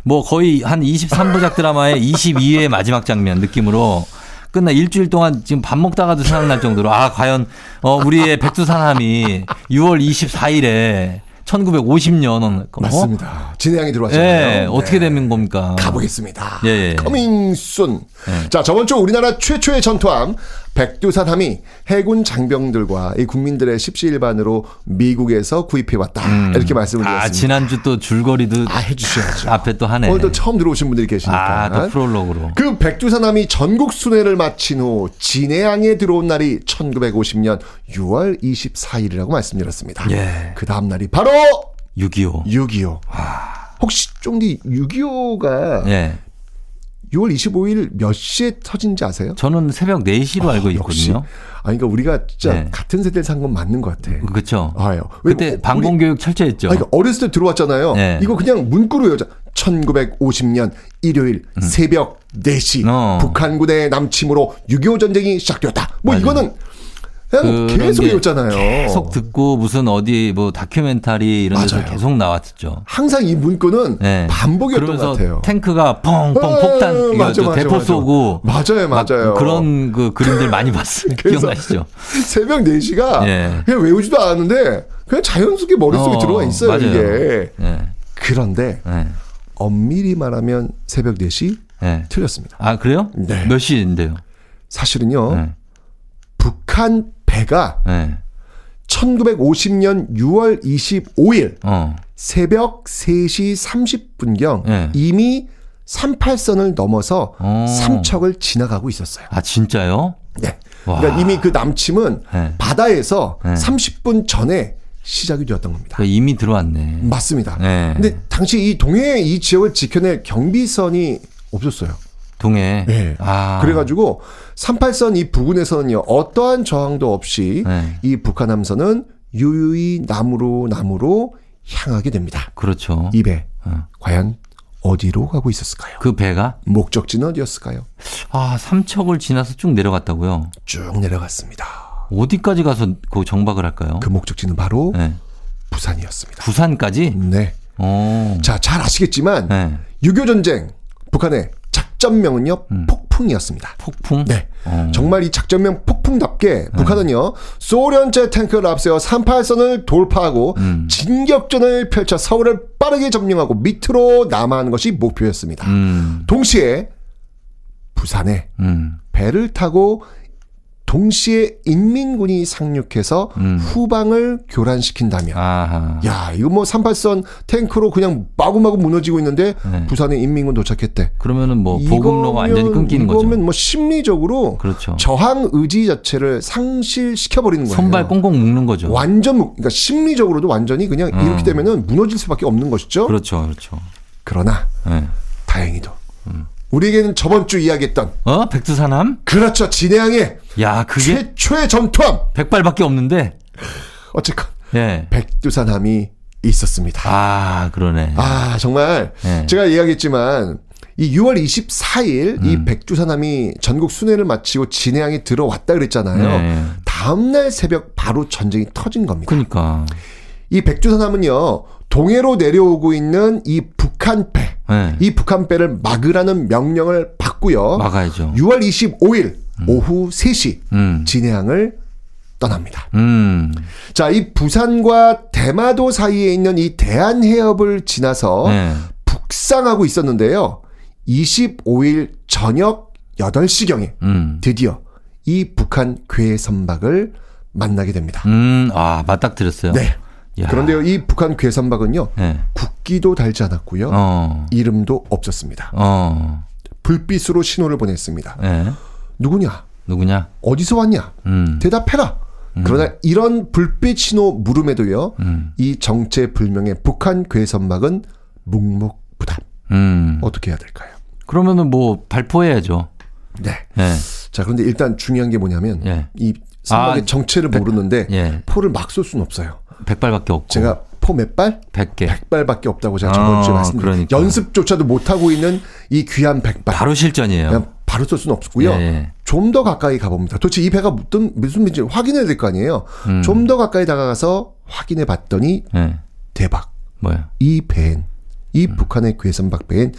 뭐 거의 한 23부작 드라마의 22회 마지막 장면 느낌으로 끝나 일주일 동안 지금 밥 먹다가도 생각날 정도로 아 과연 어 우리의 백두산함이 6월 24일에 1950년 어? 맞습니다. 진해양이 들어왔잖아요. 예, 어떻게 되는 겁니까? 가보겠습니다. 예, 예. coming soon. 예. 자, 저번 주 우리나라 최초의 전투함 백두산함이 해군 장병들과 이 국민들의 십시일반으로 미국에서 구입해 왔다. 이렇게 말씀을 드렸습니다. 아 지난주 또 줄거리도 아, 해주셔야죠. 앞에 또 하네. 오늘 또 처음 들어오신 분들이 계시니까. 아, 또 프롤로그로. 그 백두산함이 전국 순회를 마친 후 진해항에 들어온 날이 1950년 6월 24일이라고 말씀드렸습니다. 예. 그 다음 날이 바로 6.25. 6.25. 혹시 쫑디 6.25가 예. 6월 25일 몇 시에 터진지 아세요? 저는 새벽 4시로 알고 역시. 있거든요. 아니 그러니까 우리가 진짜 네. 같은 세대를 산 건 맞는 것 같아. 그렇죠. 아요. 왜 그때 우리- 방공교육 철저했죠. 아니, 그러니까 어렸을 때 들어왔잖아요. 네. 이거 그냥 문구로 외우자. 1950년 일요일 새벽 4시 음. 어. 북한군의 남침으로 6.25 전쟁이 시작되었다. 뭐 맞아요. 이거는 계속 게 외웠잖아요. 계속 듣고 무슨 어디 뭐 다큐멘터리 이런 데서 맞아요. 계속 나왔었죠. 항상 이 문구는 네. 반복이었던 것 같아요. 탱크가 펑펑 어, 폭탄 이거 맞아, 저 맞아, 대포 맞아. 쏘고 맞아요, 막 맞아요. 그런 그 그림들 많이 봤어요. 기억나시죠? 새벽 4시가 예. 그냥 외우지도 않았는데 그냥 자연스럽게 머릿속에 어, 들어가 있어요, 맞아요. 이게. 예. 그런데 예. 엄밀히 말하면 새벽 4시 예. 틀렸습니다. 아 그래요? 네. 몇 시인데요? 사실은요. 예. 북한 배가 예. 1950년 6월 25일 어. 새벽 3시 30분경 예. 이미 38선을 넘어서 어. 삼척을 지나가고 있었어요. 아 진짜요? 네. 와. 그러니까 이미 그 남침은 예. 바다에서 네. 30분 전에 시작이 되었던 겁니다. 그러니까 이미 들어왔네. 맞습니다. 네. 근데 당시 이 동해 이 지역을 지켜낼 경비선이 없었어요. 동해. 네. 아. 그래가지고 38선 이 부근에서는요 어떠한 저항도 없이 네. 이 북한 함선은 유유히 남으로 남으로 향하게 됩니다. 그렇죠. 이 배 어. 과연 어디로 가고 있었을까요? 그 배가 목적지는 어디였을까요? 아 삼척을 지나서 쭉 내려갔다고요. 쭉 내려갔습니다. 어디까지 가서 그 정박을 할까요? 그 목적지는 바로 네. 부산이었습니다. 부산까지? 네. 어. 자, 잘 아시겠지만 네. 6.25 전쟁 북한의 작전명은요 음. 폭풍이었습니다. 폭풍? 네. 어. 정말 이 작전명 폭풍답게 북한은요 소련제 탱크를 앞세워 38선을 돌파하고 음. 진격전을 펼쳐 서울을 빠르게 점령하고 밑으로 남하하는 것이 목표였습니다. 음. 동시에 부산에 음. 배를 타고 동시에 인민군이 상륙해서 음. 후방을 교란시킨다면 아하. 야 이거 뭐 38선 탱크로 그냥 마구마구 무너지고 있는데 네. 부산에 인민군 도착했대. 그러면은 뭐 보급로가 완전히 끊기는 거죠. 이거면 뭐 심리적으로 그렇죠. 저항 의지 자체를 상실시켜 버리는 거예요. 손발 꽁꽁 묶는 거죠. 완전 무- 그러니까 심리적으로도 완전히 그냥 음. 이렇게 되면은 무너질 수밖에 없는 것이죠. 그렇죠, 그렇죠. 그러나 네. 다행히도 우리에게는 저번 주 이야기했던 어 백두산함? 그렇죠 진해항의 야 그게 최초의 전투함 백발밖에 없는데. 어쨌건 예. 백두산함이 있었습니다. 아 그러네. 아, 정말 네. 제가 이야기했지만 이 6월 24일 이 음. 백두산함이 전국 순회를 마치고 진해항에 들어왔다 그랬잖아요. 네. 다음날 새벽 바로 전쟁이 터진 겁니다. 그러니까. 이 백두산함은요 동해로 내려오고 있는 이 북한 배, 네. 이 북한 배를 막으라는 명령을 받고요. 막아야죠. 6월 25일 오후 3시 음. 진해항을 떠납니다. 음. 자, 이 부산과 대마도 사이에 있는 이 대한해협을 지나서 네. 북상하고 있었는데요. 25일 저녁 8시경에 음. 드디어 이 북한 괴 선박을 만나게 됩니다. 음. 아 맞닥뜨렸어요. 네. 야. 그런데요, 이 북한 괴 선박은요, 네. 국 기도 달지 않았고요, 어. 이름도 없었습니다. 어. 불빛으로 신호를 보냈습니다. 네. 누구냐? 누구냐? 어디서 왔냐? 음. 대답해라. 그러나 이런 불빛 신호 물음에도요, 음. 이 정체불명의 북한 괴 선박은 묵묵부답 음. 어떻게 해야 될까요? 그러면은 뭐 발포해야죠. 네. 예. 자, 그런데 일단 중요한 게 뭐냐면 예. 이 선박의 아, 정체를 모르는데 예. 포를 막 쏠 수는 없어요. 백발밖에 없고. 제가 포 몇 발? 100개. 100발밖에 없다고 제가 저번 주에 아, 말씀드렸는데 그러니까. 연습조차도 못 하고 있는 이 귀한 100발. 바로 실전이에요. 바로 쏠 수는 없고요. 예, 예. 좀더 가까이 가봅니다. 도대체 이 배가 무슨 무슨 배인지 확인해야 될 거 아니에요. 음. 좀더 가까이 다가가서 확인해 봤더니 예. 대박. 뭐야? 이 배엔 이 음. 북한의 괴선박 배엔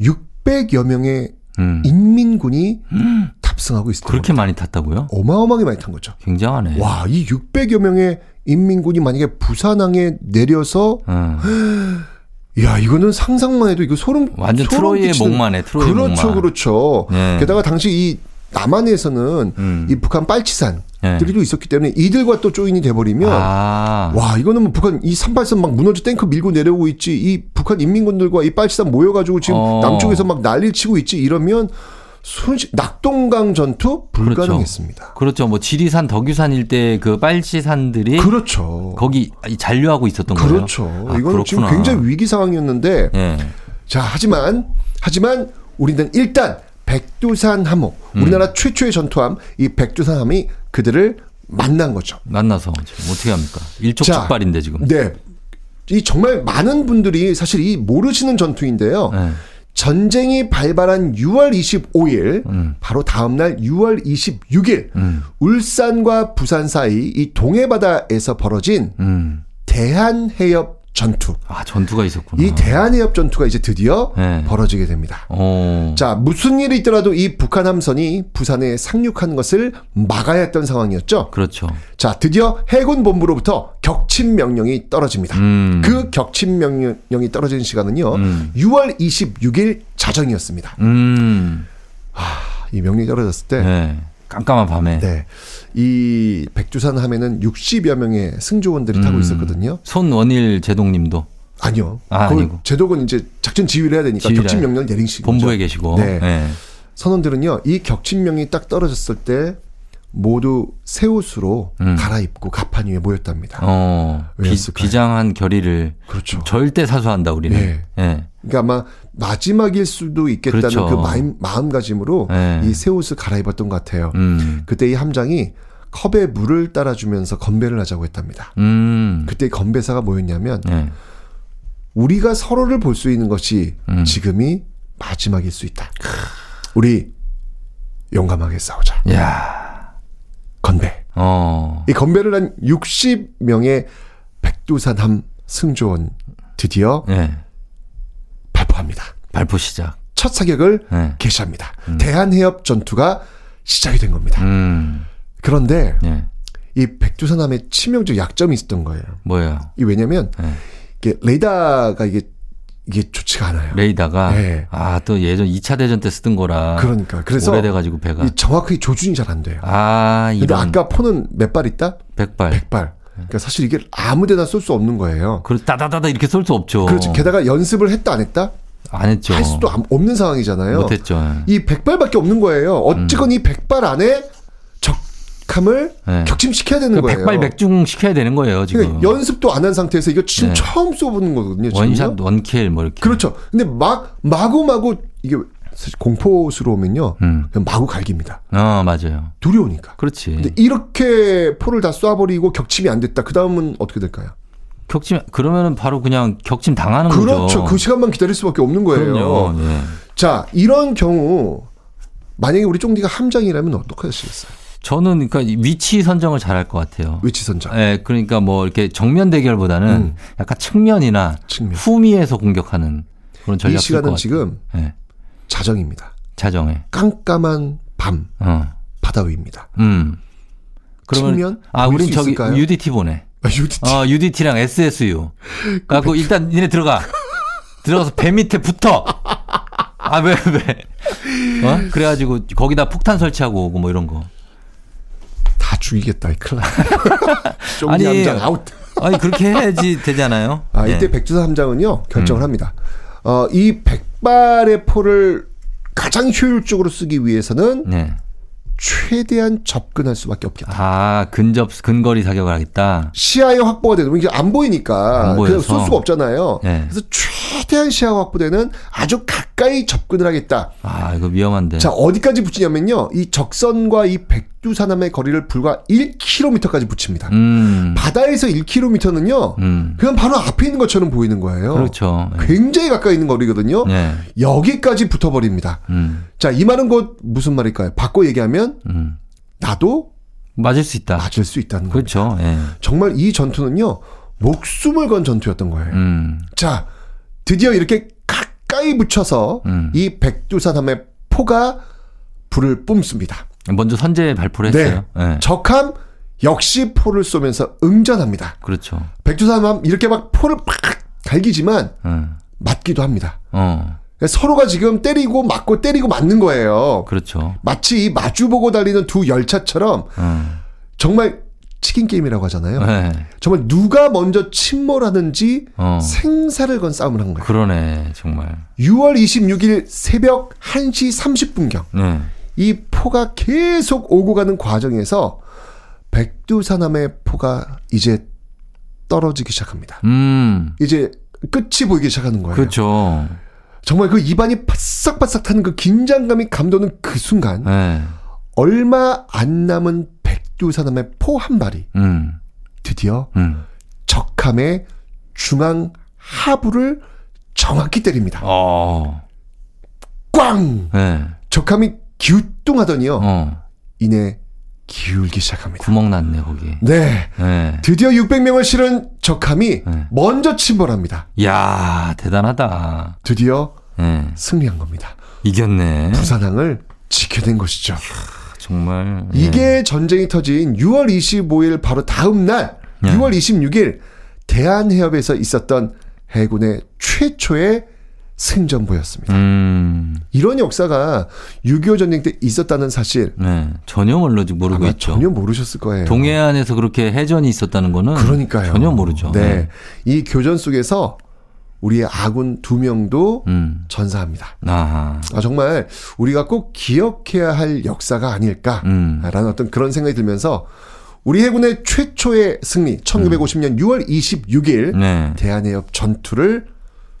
600여 명의 음. 인민군이 탑승하고 있을 그렇게 많이 탔다고요? 어마어마하게 많이 탄 거죠. 굉장하네. 와, 이 600여 명의 인민군이 만약에 부산항에 내려서 음. 야, 이거는 상상만 해도 이거 소름 완전 소름 트로이의 끼치는- 목마네, 트로이의 그렇죠, 목마. 그렇죠. 네. 게다가 당시 이 남한에서는 음. 이 북한 빨치산들이 네. 또 있었기 때문에 이들과 또 조인이 돼버리면 아. 와 이거는 뭐 북한 이 38선 막 무너져 탱크 밀고 내려오고 있지 이 북한 인민군들과 이 빨치산 모여가지고 지금 어. 남쪽에서 막 난리를 치고 있지 이러면 순식 낙동강 전투 불가능했습니다. 그렇죠. 뭐 지리산, 덕유산 일대 그 빨치산들이 그렇죠. 거기 잔류하고 있었던 거예요. 그렇죠. 아, 지금 그렇구나. 굉장히 위기 상황이었는데 예. 자 하지만 하지만 우리는 일단 백두산 함호 우리나라 음. 최초의 전투함 이 백두산 함이 그들을 만난 거죠. 만나서 지금 어떻게 합니까? 일촉즉발인데 지금. 네. 이 정말 많은 분들이 사실 이 모르시는 전투인데요. 네. 전쟁이 발발한 6월 25일 음. 바로 다음 날 6월 26일 음. 울산과 부산 사이 이 동해바다에서 벌어진 음. 대한해협 전투. 아 전투가 있었구나. 이 대한해협 전투가 이제 드디어 네. 벌어지게 됩니다. 어. 자, 무슨 일이 있더라도 이 북한 함선이 부산에 상륙한 것을 막아야 했던 상황이었죠. 그렇죠. 자, 드디어 해군 본부로부터 격침 명령이 떨어집니다. 음. 그 격침 명령이 떨어진 시간은요. 음. 6월 26일 자정이었습니다. 음. 이 명령이 떨어졌을 때 네. 깜깜한 밤에. 네. 이 백두산 함에는 60여 명의 승조원들이 타고 음. 있었거든요. 손원일 제동님도 아니요. 아, 그 아니고. 제독은 이제 작전 지휘를 해야 되니까 격침 명령을 내리시고 본부에 계시고. 네. 네. 선원들은요. 이 격침 명이 딱 떨어졌을 때 모두 새 옷으로 음. 갈아입고 가판 위에 모였답니다. 어. 비? 비장한 결의를 그렇죠. 절대 사수한다 우리는. 네. 예. 그러니까 아마 마지막일 수도 있겠다는 그렇죠. 그 마음, 마음가짐으로 네. 이새 옷을 갈아입었던 것 같아요. 음. 그때 이 함장이 컵에 물을 따라주면서 건배를 하자고 했답니다. 음. 그때 건배사가 뭐였냐면 네. 우리가 서로를 볼 수 있는 것이 음. 지금이 마지막일 수 있다. 우리 용감하게 싸우자. 야. 건배. 어. 이 건배를 한 60명의 백두산함 승조원 드디어 네. 발포합니다. 발포 시작. 첫 사격을 네. 개시합니다. 대한해협 전투가 시작이 된 겁니다. 음. 그런데 네. 이 백두산함에 치명적 약점이 있었던 거예요. 뭐예요? 이 왜냐면 네. 이게 레이더가 이게 이게 좋지가 않아요. 레이다가 네. 아또 예전 2차 대전 때 쓰던 거라 그러니까 그래서 오래돼 가지고 배가 이 정확하게 조준이 잘 안 돼요. 아 이런 아까 포는 몇 발 있다? 백발. 백발. 그러니까 사실 이게 아무데나 쏠 수 없는 거예요. 그 따다다다 이렇게 쏠 수 없죠. 그렇지. 게다가 연습을 했다 안 했다? 안 했죠. 할 수도 안- 없는 상황이잖아요. 못했죠. 이 백발밖에 없는 거예요. 어쨌건 이 백발 안에 적함을 네. 격침시켜야 되는 그 거예요. 백발 백중 시켜야 되는 거예요 지금. 그러니까 연습도 안 한 상태에서 이거 지금 네. 처음 쏘보는 거거든요. 지금요. 원샷 원킬 뭐 이렇게. 그렇죠. 근데 막 마구 마구 이게 사실 공포스러우면요. 음. 마구 갈깁니다. 어 맞아요. 두려우니까. 그렇지. 근데 이렇게 포를 다 쏴버리고 격침이 안 됐다. 그 다음은 어떻게 될까요? 격침 그러면은 바로 그냥 격침 당하는 그렇죠. 거죠. 그 시간만 기다릴 수밖에 없는 거예요. 예. 자, 이런 경우 만약에 우리 쫑디가 함장이라면 어떻게 하시겠어요? 저는 그러니까 위치 선정을 잘할 것 같아요. 위치 선정. 예, 그러니까 뭐 이렇게 정면 대결보다는 음. 약간 측면이나 측면. 후미에서 공격하는 그런 전략 이 쓸것 시간은. 지금 예. 자정입니다. 자정에. 깜깜한 밤 어. 바다 위입니다. 음. 그러면 측면 아, 우린 수 저기 있을까요? UDT 보내. 아, UDT. 어, UDT랑 SSU. 갖고 일단 니네 들어가. 들어가서 배 밑에 붙어. 아, 왜, 왜? 어? 그래가지고 거기다 폭탄 설치하고 오고 뭐 이런 거. 다 죽이겠다. 이 나. 아니, 함장 아웃. 아니, 그렇게 해야지 되잖아요. 아, 이때 예. 백두산 함장은요, 결정을 음. 합니다. 어, 이 백발의 포를 가장 효율적으로 쓰기 위해서는 네. 최대한 접근할 수밖에 없겠다. 아, 근접, 근거리 사격을 하겠다. 시야의 확보가 되는 이게 안 보이니까 안 그냥. 쏠 수가 없잖아요. 네. 그래서 최대한 시야가 확보되는 아주 가까이 접근을 하겠다. 아, 이거 위험한데. 자 어디까지 붙이냐면요, 이 적선과 이 백두산함의 거리를 불과 1km까지 붙입니다. 음. 바다에서 1km는요, 음. 그냥 바로 앞에 있는 것처럼 보이는 거예요. 그렇죠. 예. 굉장히 가까이 있는 거리거든요. 네. 여기까지 붙어버립니다. 음. 자, 이 말은 곧 무슨 말일까요? 바꿔 얘기하면 음. 나도 맞을 수 있다. 맞을 수 있다는 거예요. 그렇죠. 예. 정말 이 전투는요, 목숨을 건 전투였던 거예요. 음. 자, 드디어 이렇게 가까이 붙여서 음. 이 백두산함의 포가 불을 뿜습니다. 먼저 선제 발표를 했어요. 예. 적함 역시 포를 쏘면서 응전합니다. 그렇죠. 백두산함 이렇게 막 포를 팍 갈기지만 음. 맞기도 합니다. 어. 서로가 지금 때리고 맞고 때리고 맞는 거예요. 그렇죠. 마치 이 마주보고 달리는 두 열차처럼 음. 정말 치킨 게임이라고 하잖아요. 네. 정말 누가 먼저 침몰하는지 어. 생사를 건 싸움을 한 거예요. 그러네, 정말. 6월 26일 새벽 1시 30분경 네. 이 포가 계속 오고 가는 과정에서 백두산함의 포가 이제 떨어지기 시작합니다. 음. 이제 끝이 보이기 시작하는 거예요. 그렇죠. 정말 그 입안이 바싹바싹 타는 그 긴장감이 감도는 그 순간 네. 얼마 안 남은 백두산함의 포 한 발이 음. 드디어 음. 적함의 중앙 하부를 정확히 때립니다. 어. 꽝! 네. 적함이 기우뚱하더니요. 어. 이내 기울기 시작합니다. 구멍 났네, 거기. 네. 네. 드디어 600명을 실은 적함이 네. 먼저 침몰합니다. 야 대단하다. 드디어 네. 승리한 겁니다. 이겼네. 부산항을 지켜낸 것이죠. 정말. 예. 이게 전쟁이 터진 6월 25일 바로 다음 날 네. 6월 26일 대한해협에서 있었던 해군의 최초의 승전보였습니다. 음. 이런 역사가 6.25 전쟁 때 있었다는 사실 네. 전혀 모르지 모르고 있죠. 전혀 모르셨을 거예요. 동해안에서 그렇게 해전이 있었다는 거는 그러니까요. 전혀 모르죠. 네. 이 교전 속에서 우리의 아군 두 명도 음. 전사합니다. 아. 아, 정말 우리가 꼭 기억해야 할 역사가 아닐까라는 음. 어떤 그런 생각이 들면서 우리 해군의 최초의 승리 1950년 6월 26일 네. 대한해협 전투를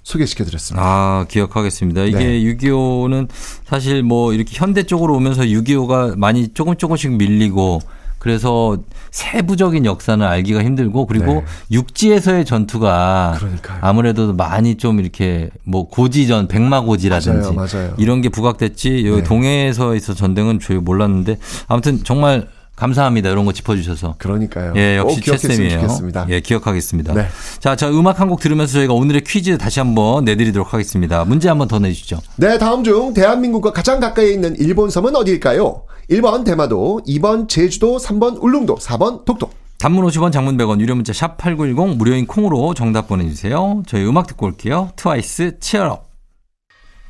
소개시켜 드렸습니다. 아, 기억하겠습니다. 이게 네. 6.25는 사실 뭐 이렇게 현대 쪽으로 오면서 6.25가 많이 조금 조금씩 밀리고 그래서 세부적인 역사는 알기가 힘들고 그리고 네. 육지에서의 전투가 그러니까요. 아무래도 많이 좀 이렇게 뭐 고지전, 백마고지라든지 맞아요, 맞아요. 이런 게 부각됐지 여기 네. 동해에서 있어 전쟁은 저희 몰랐는데 아무튼 정말 감사합니다. 이런 거 짚어주셔서. 그러니까요. 예, 역시. 좋겠습니다. 예, 기억하겠습니다. 네. 자, 자, 음악 한 곡 들으면서 저희가 오늘의 퀴즈 다시 한번 내드리도록 하겠습니다. 문제 한번 더 내주시죠. 네, 다음 중 대한민국과 가장 가까이 있는 일본 섬은 어디일까요? 1번 대마도, 2번 제주도, 3번 울릉도, 4번 독도. 단문 50원, 장문 100원, 유료 문자 샵 8910 무료인 콩으로 정답 보내 주세요. 저희 음악 듣고 올게요. 트와이스 치얼업.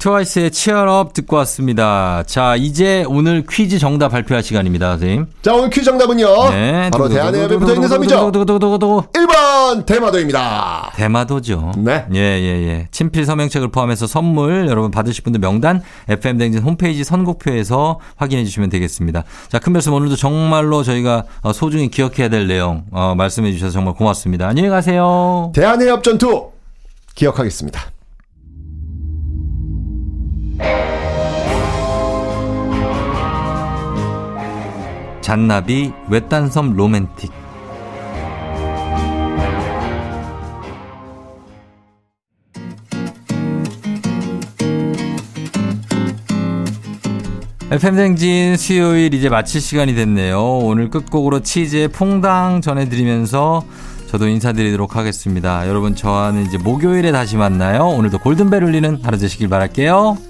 트와이스의 치얼업 듣고 왔습니다. 자, 이제 오늘 퀴즈 정답 발표할 시간입니다, 선생님. 자, 오늘 퀴즈 정답은요. 네. 바로 대한해협에 붙어 있는 섬이죠. 두구두구두구두구두구. 1번 대마도입니다. 대마도죠. 네. 예, 예, 예. 친필 서명책을 포함해서 선물 여러분 받으실 분들 명단 FM댕진 홈페이지 선곡표에서 확인해 주시면 되겠습니다. 자, 큰 별씀 오늘도 정말로 저희가 어, 소중히 기억해야 될 내용 어, 말씀해 주셔서 정말 고맙습니다. 안녕히 가세요. 대한해협 전투 기억하겠습니다. 잔나비 외딴섬 로맨틱 FM생진 수요일 이제 마칠 시간이 됐네요. 오늘 끝곡으로 치즈의 퐁당 전해드리면서 저도 인사드리도록 하겠습니다. 여러분 저와는 이제 목요일에 다시 만나요. 오늘도 골든벨 울리는 하루 되시길 바랄게요.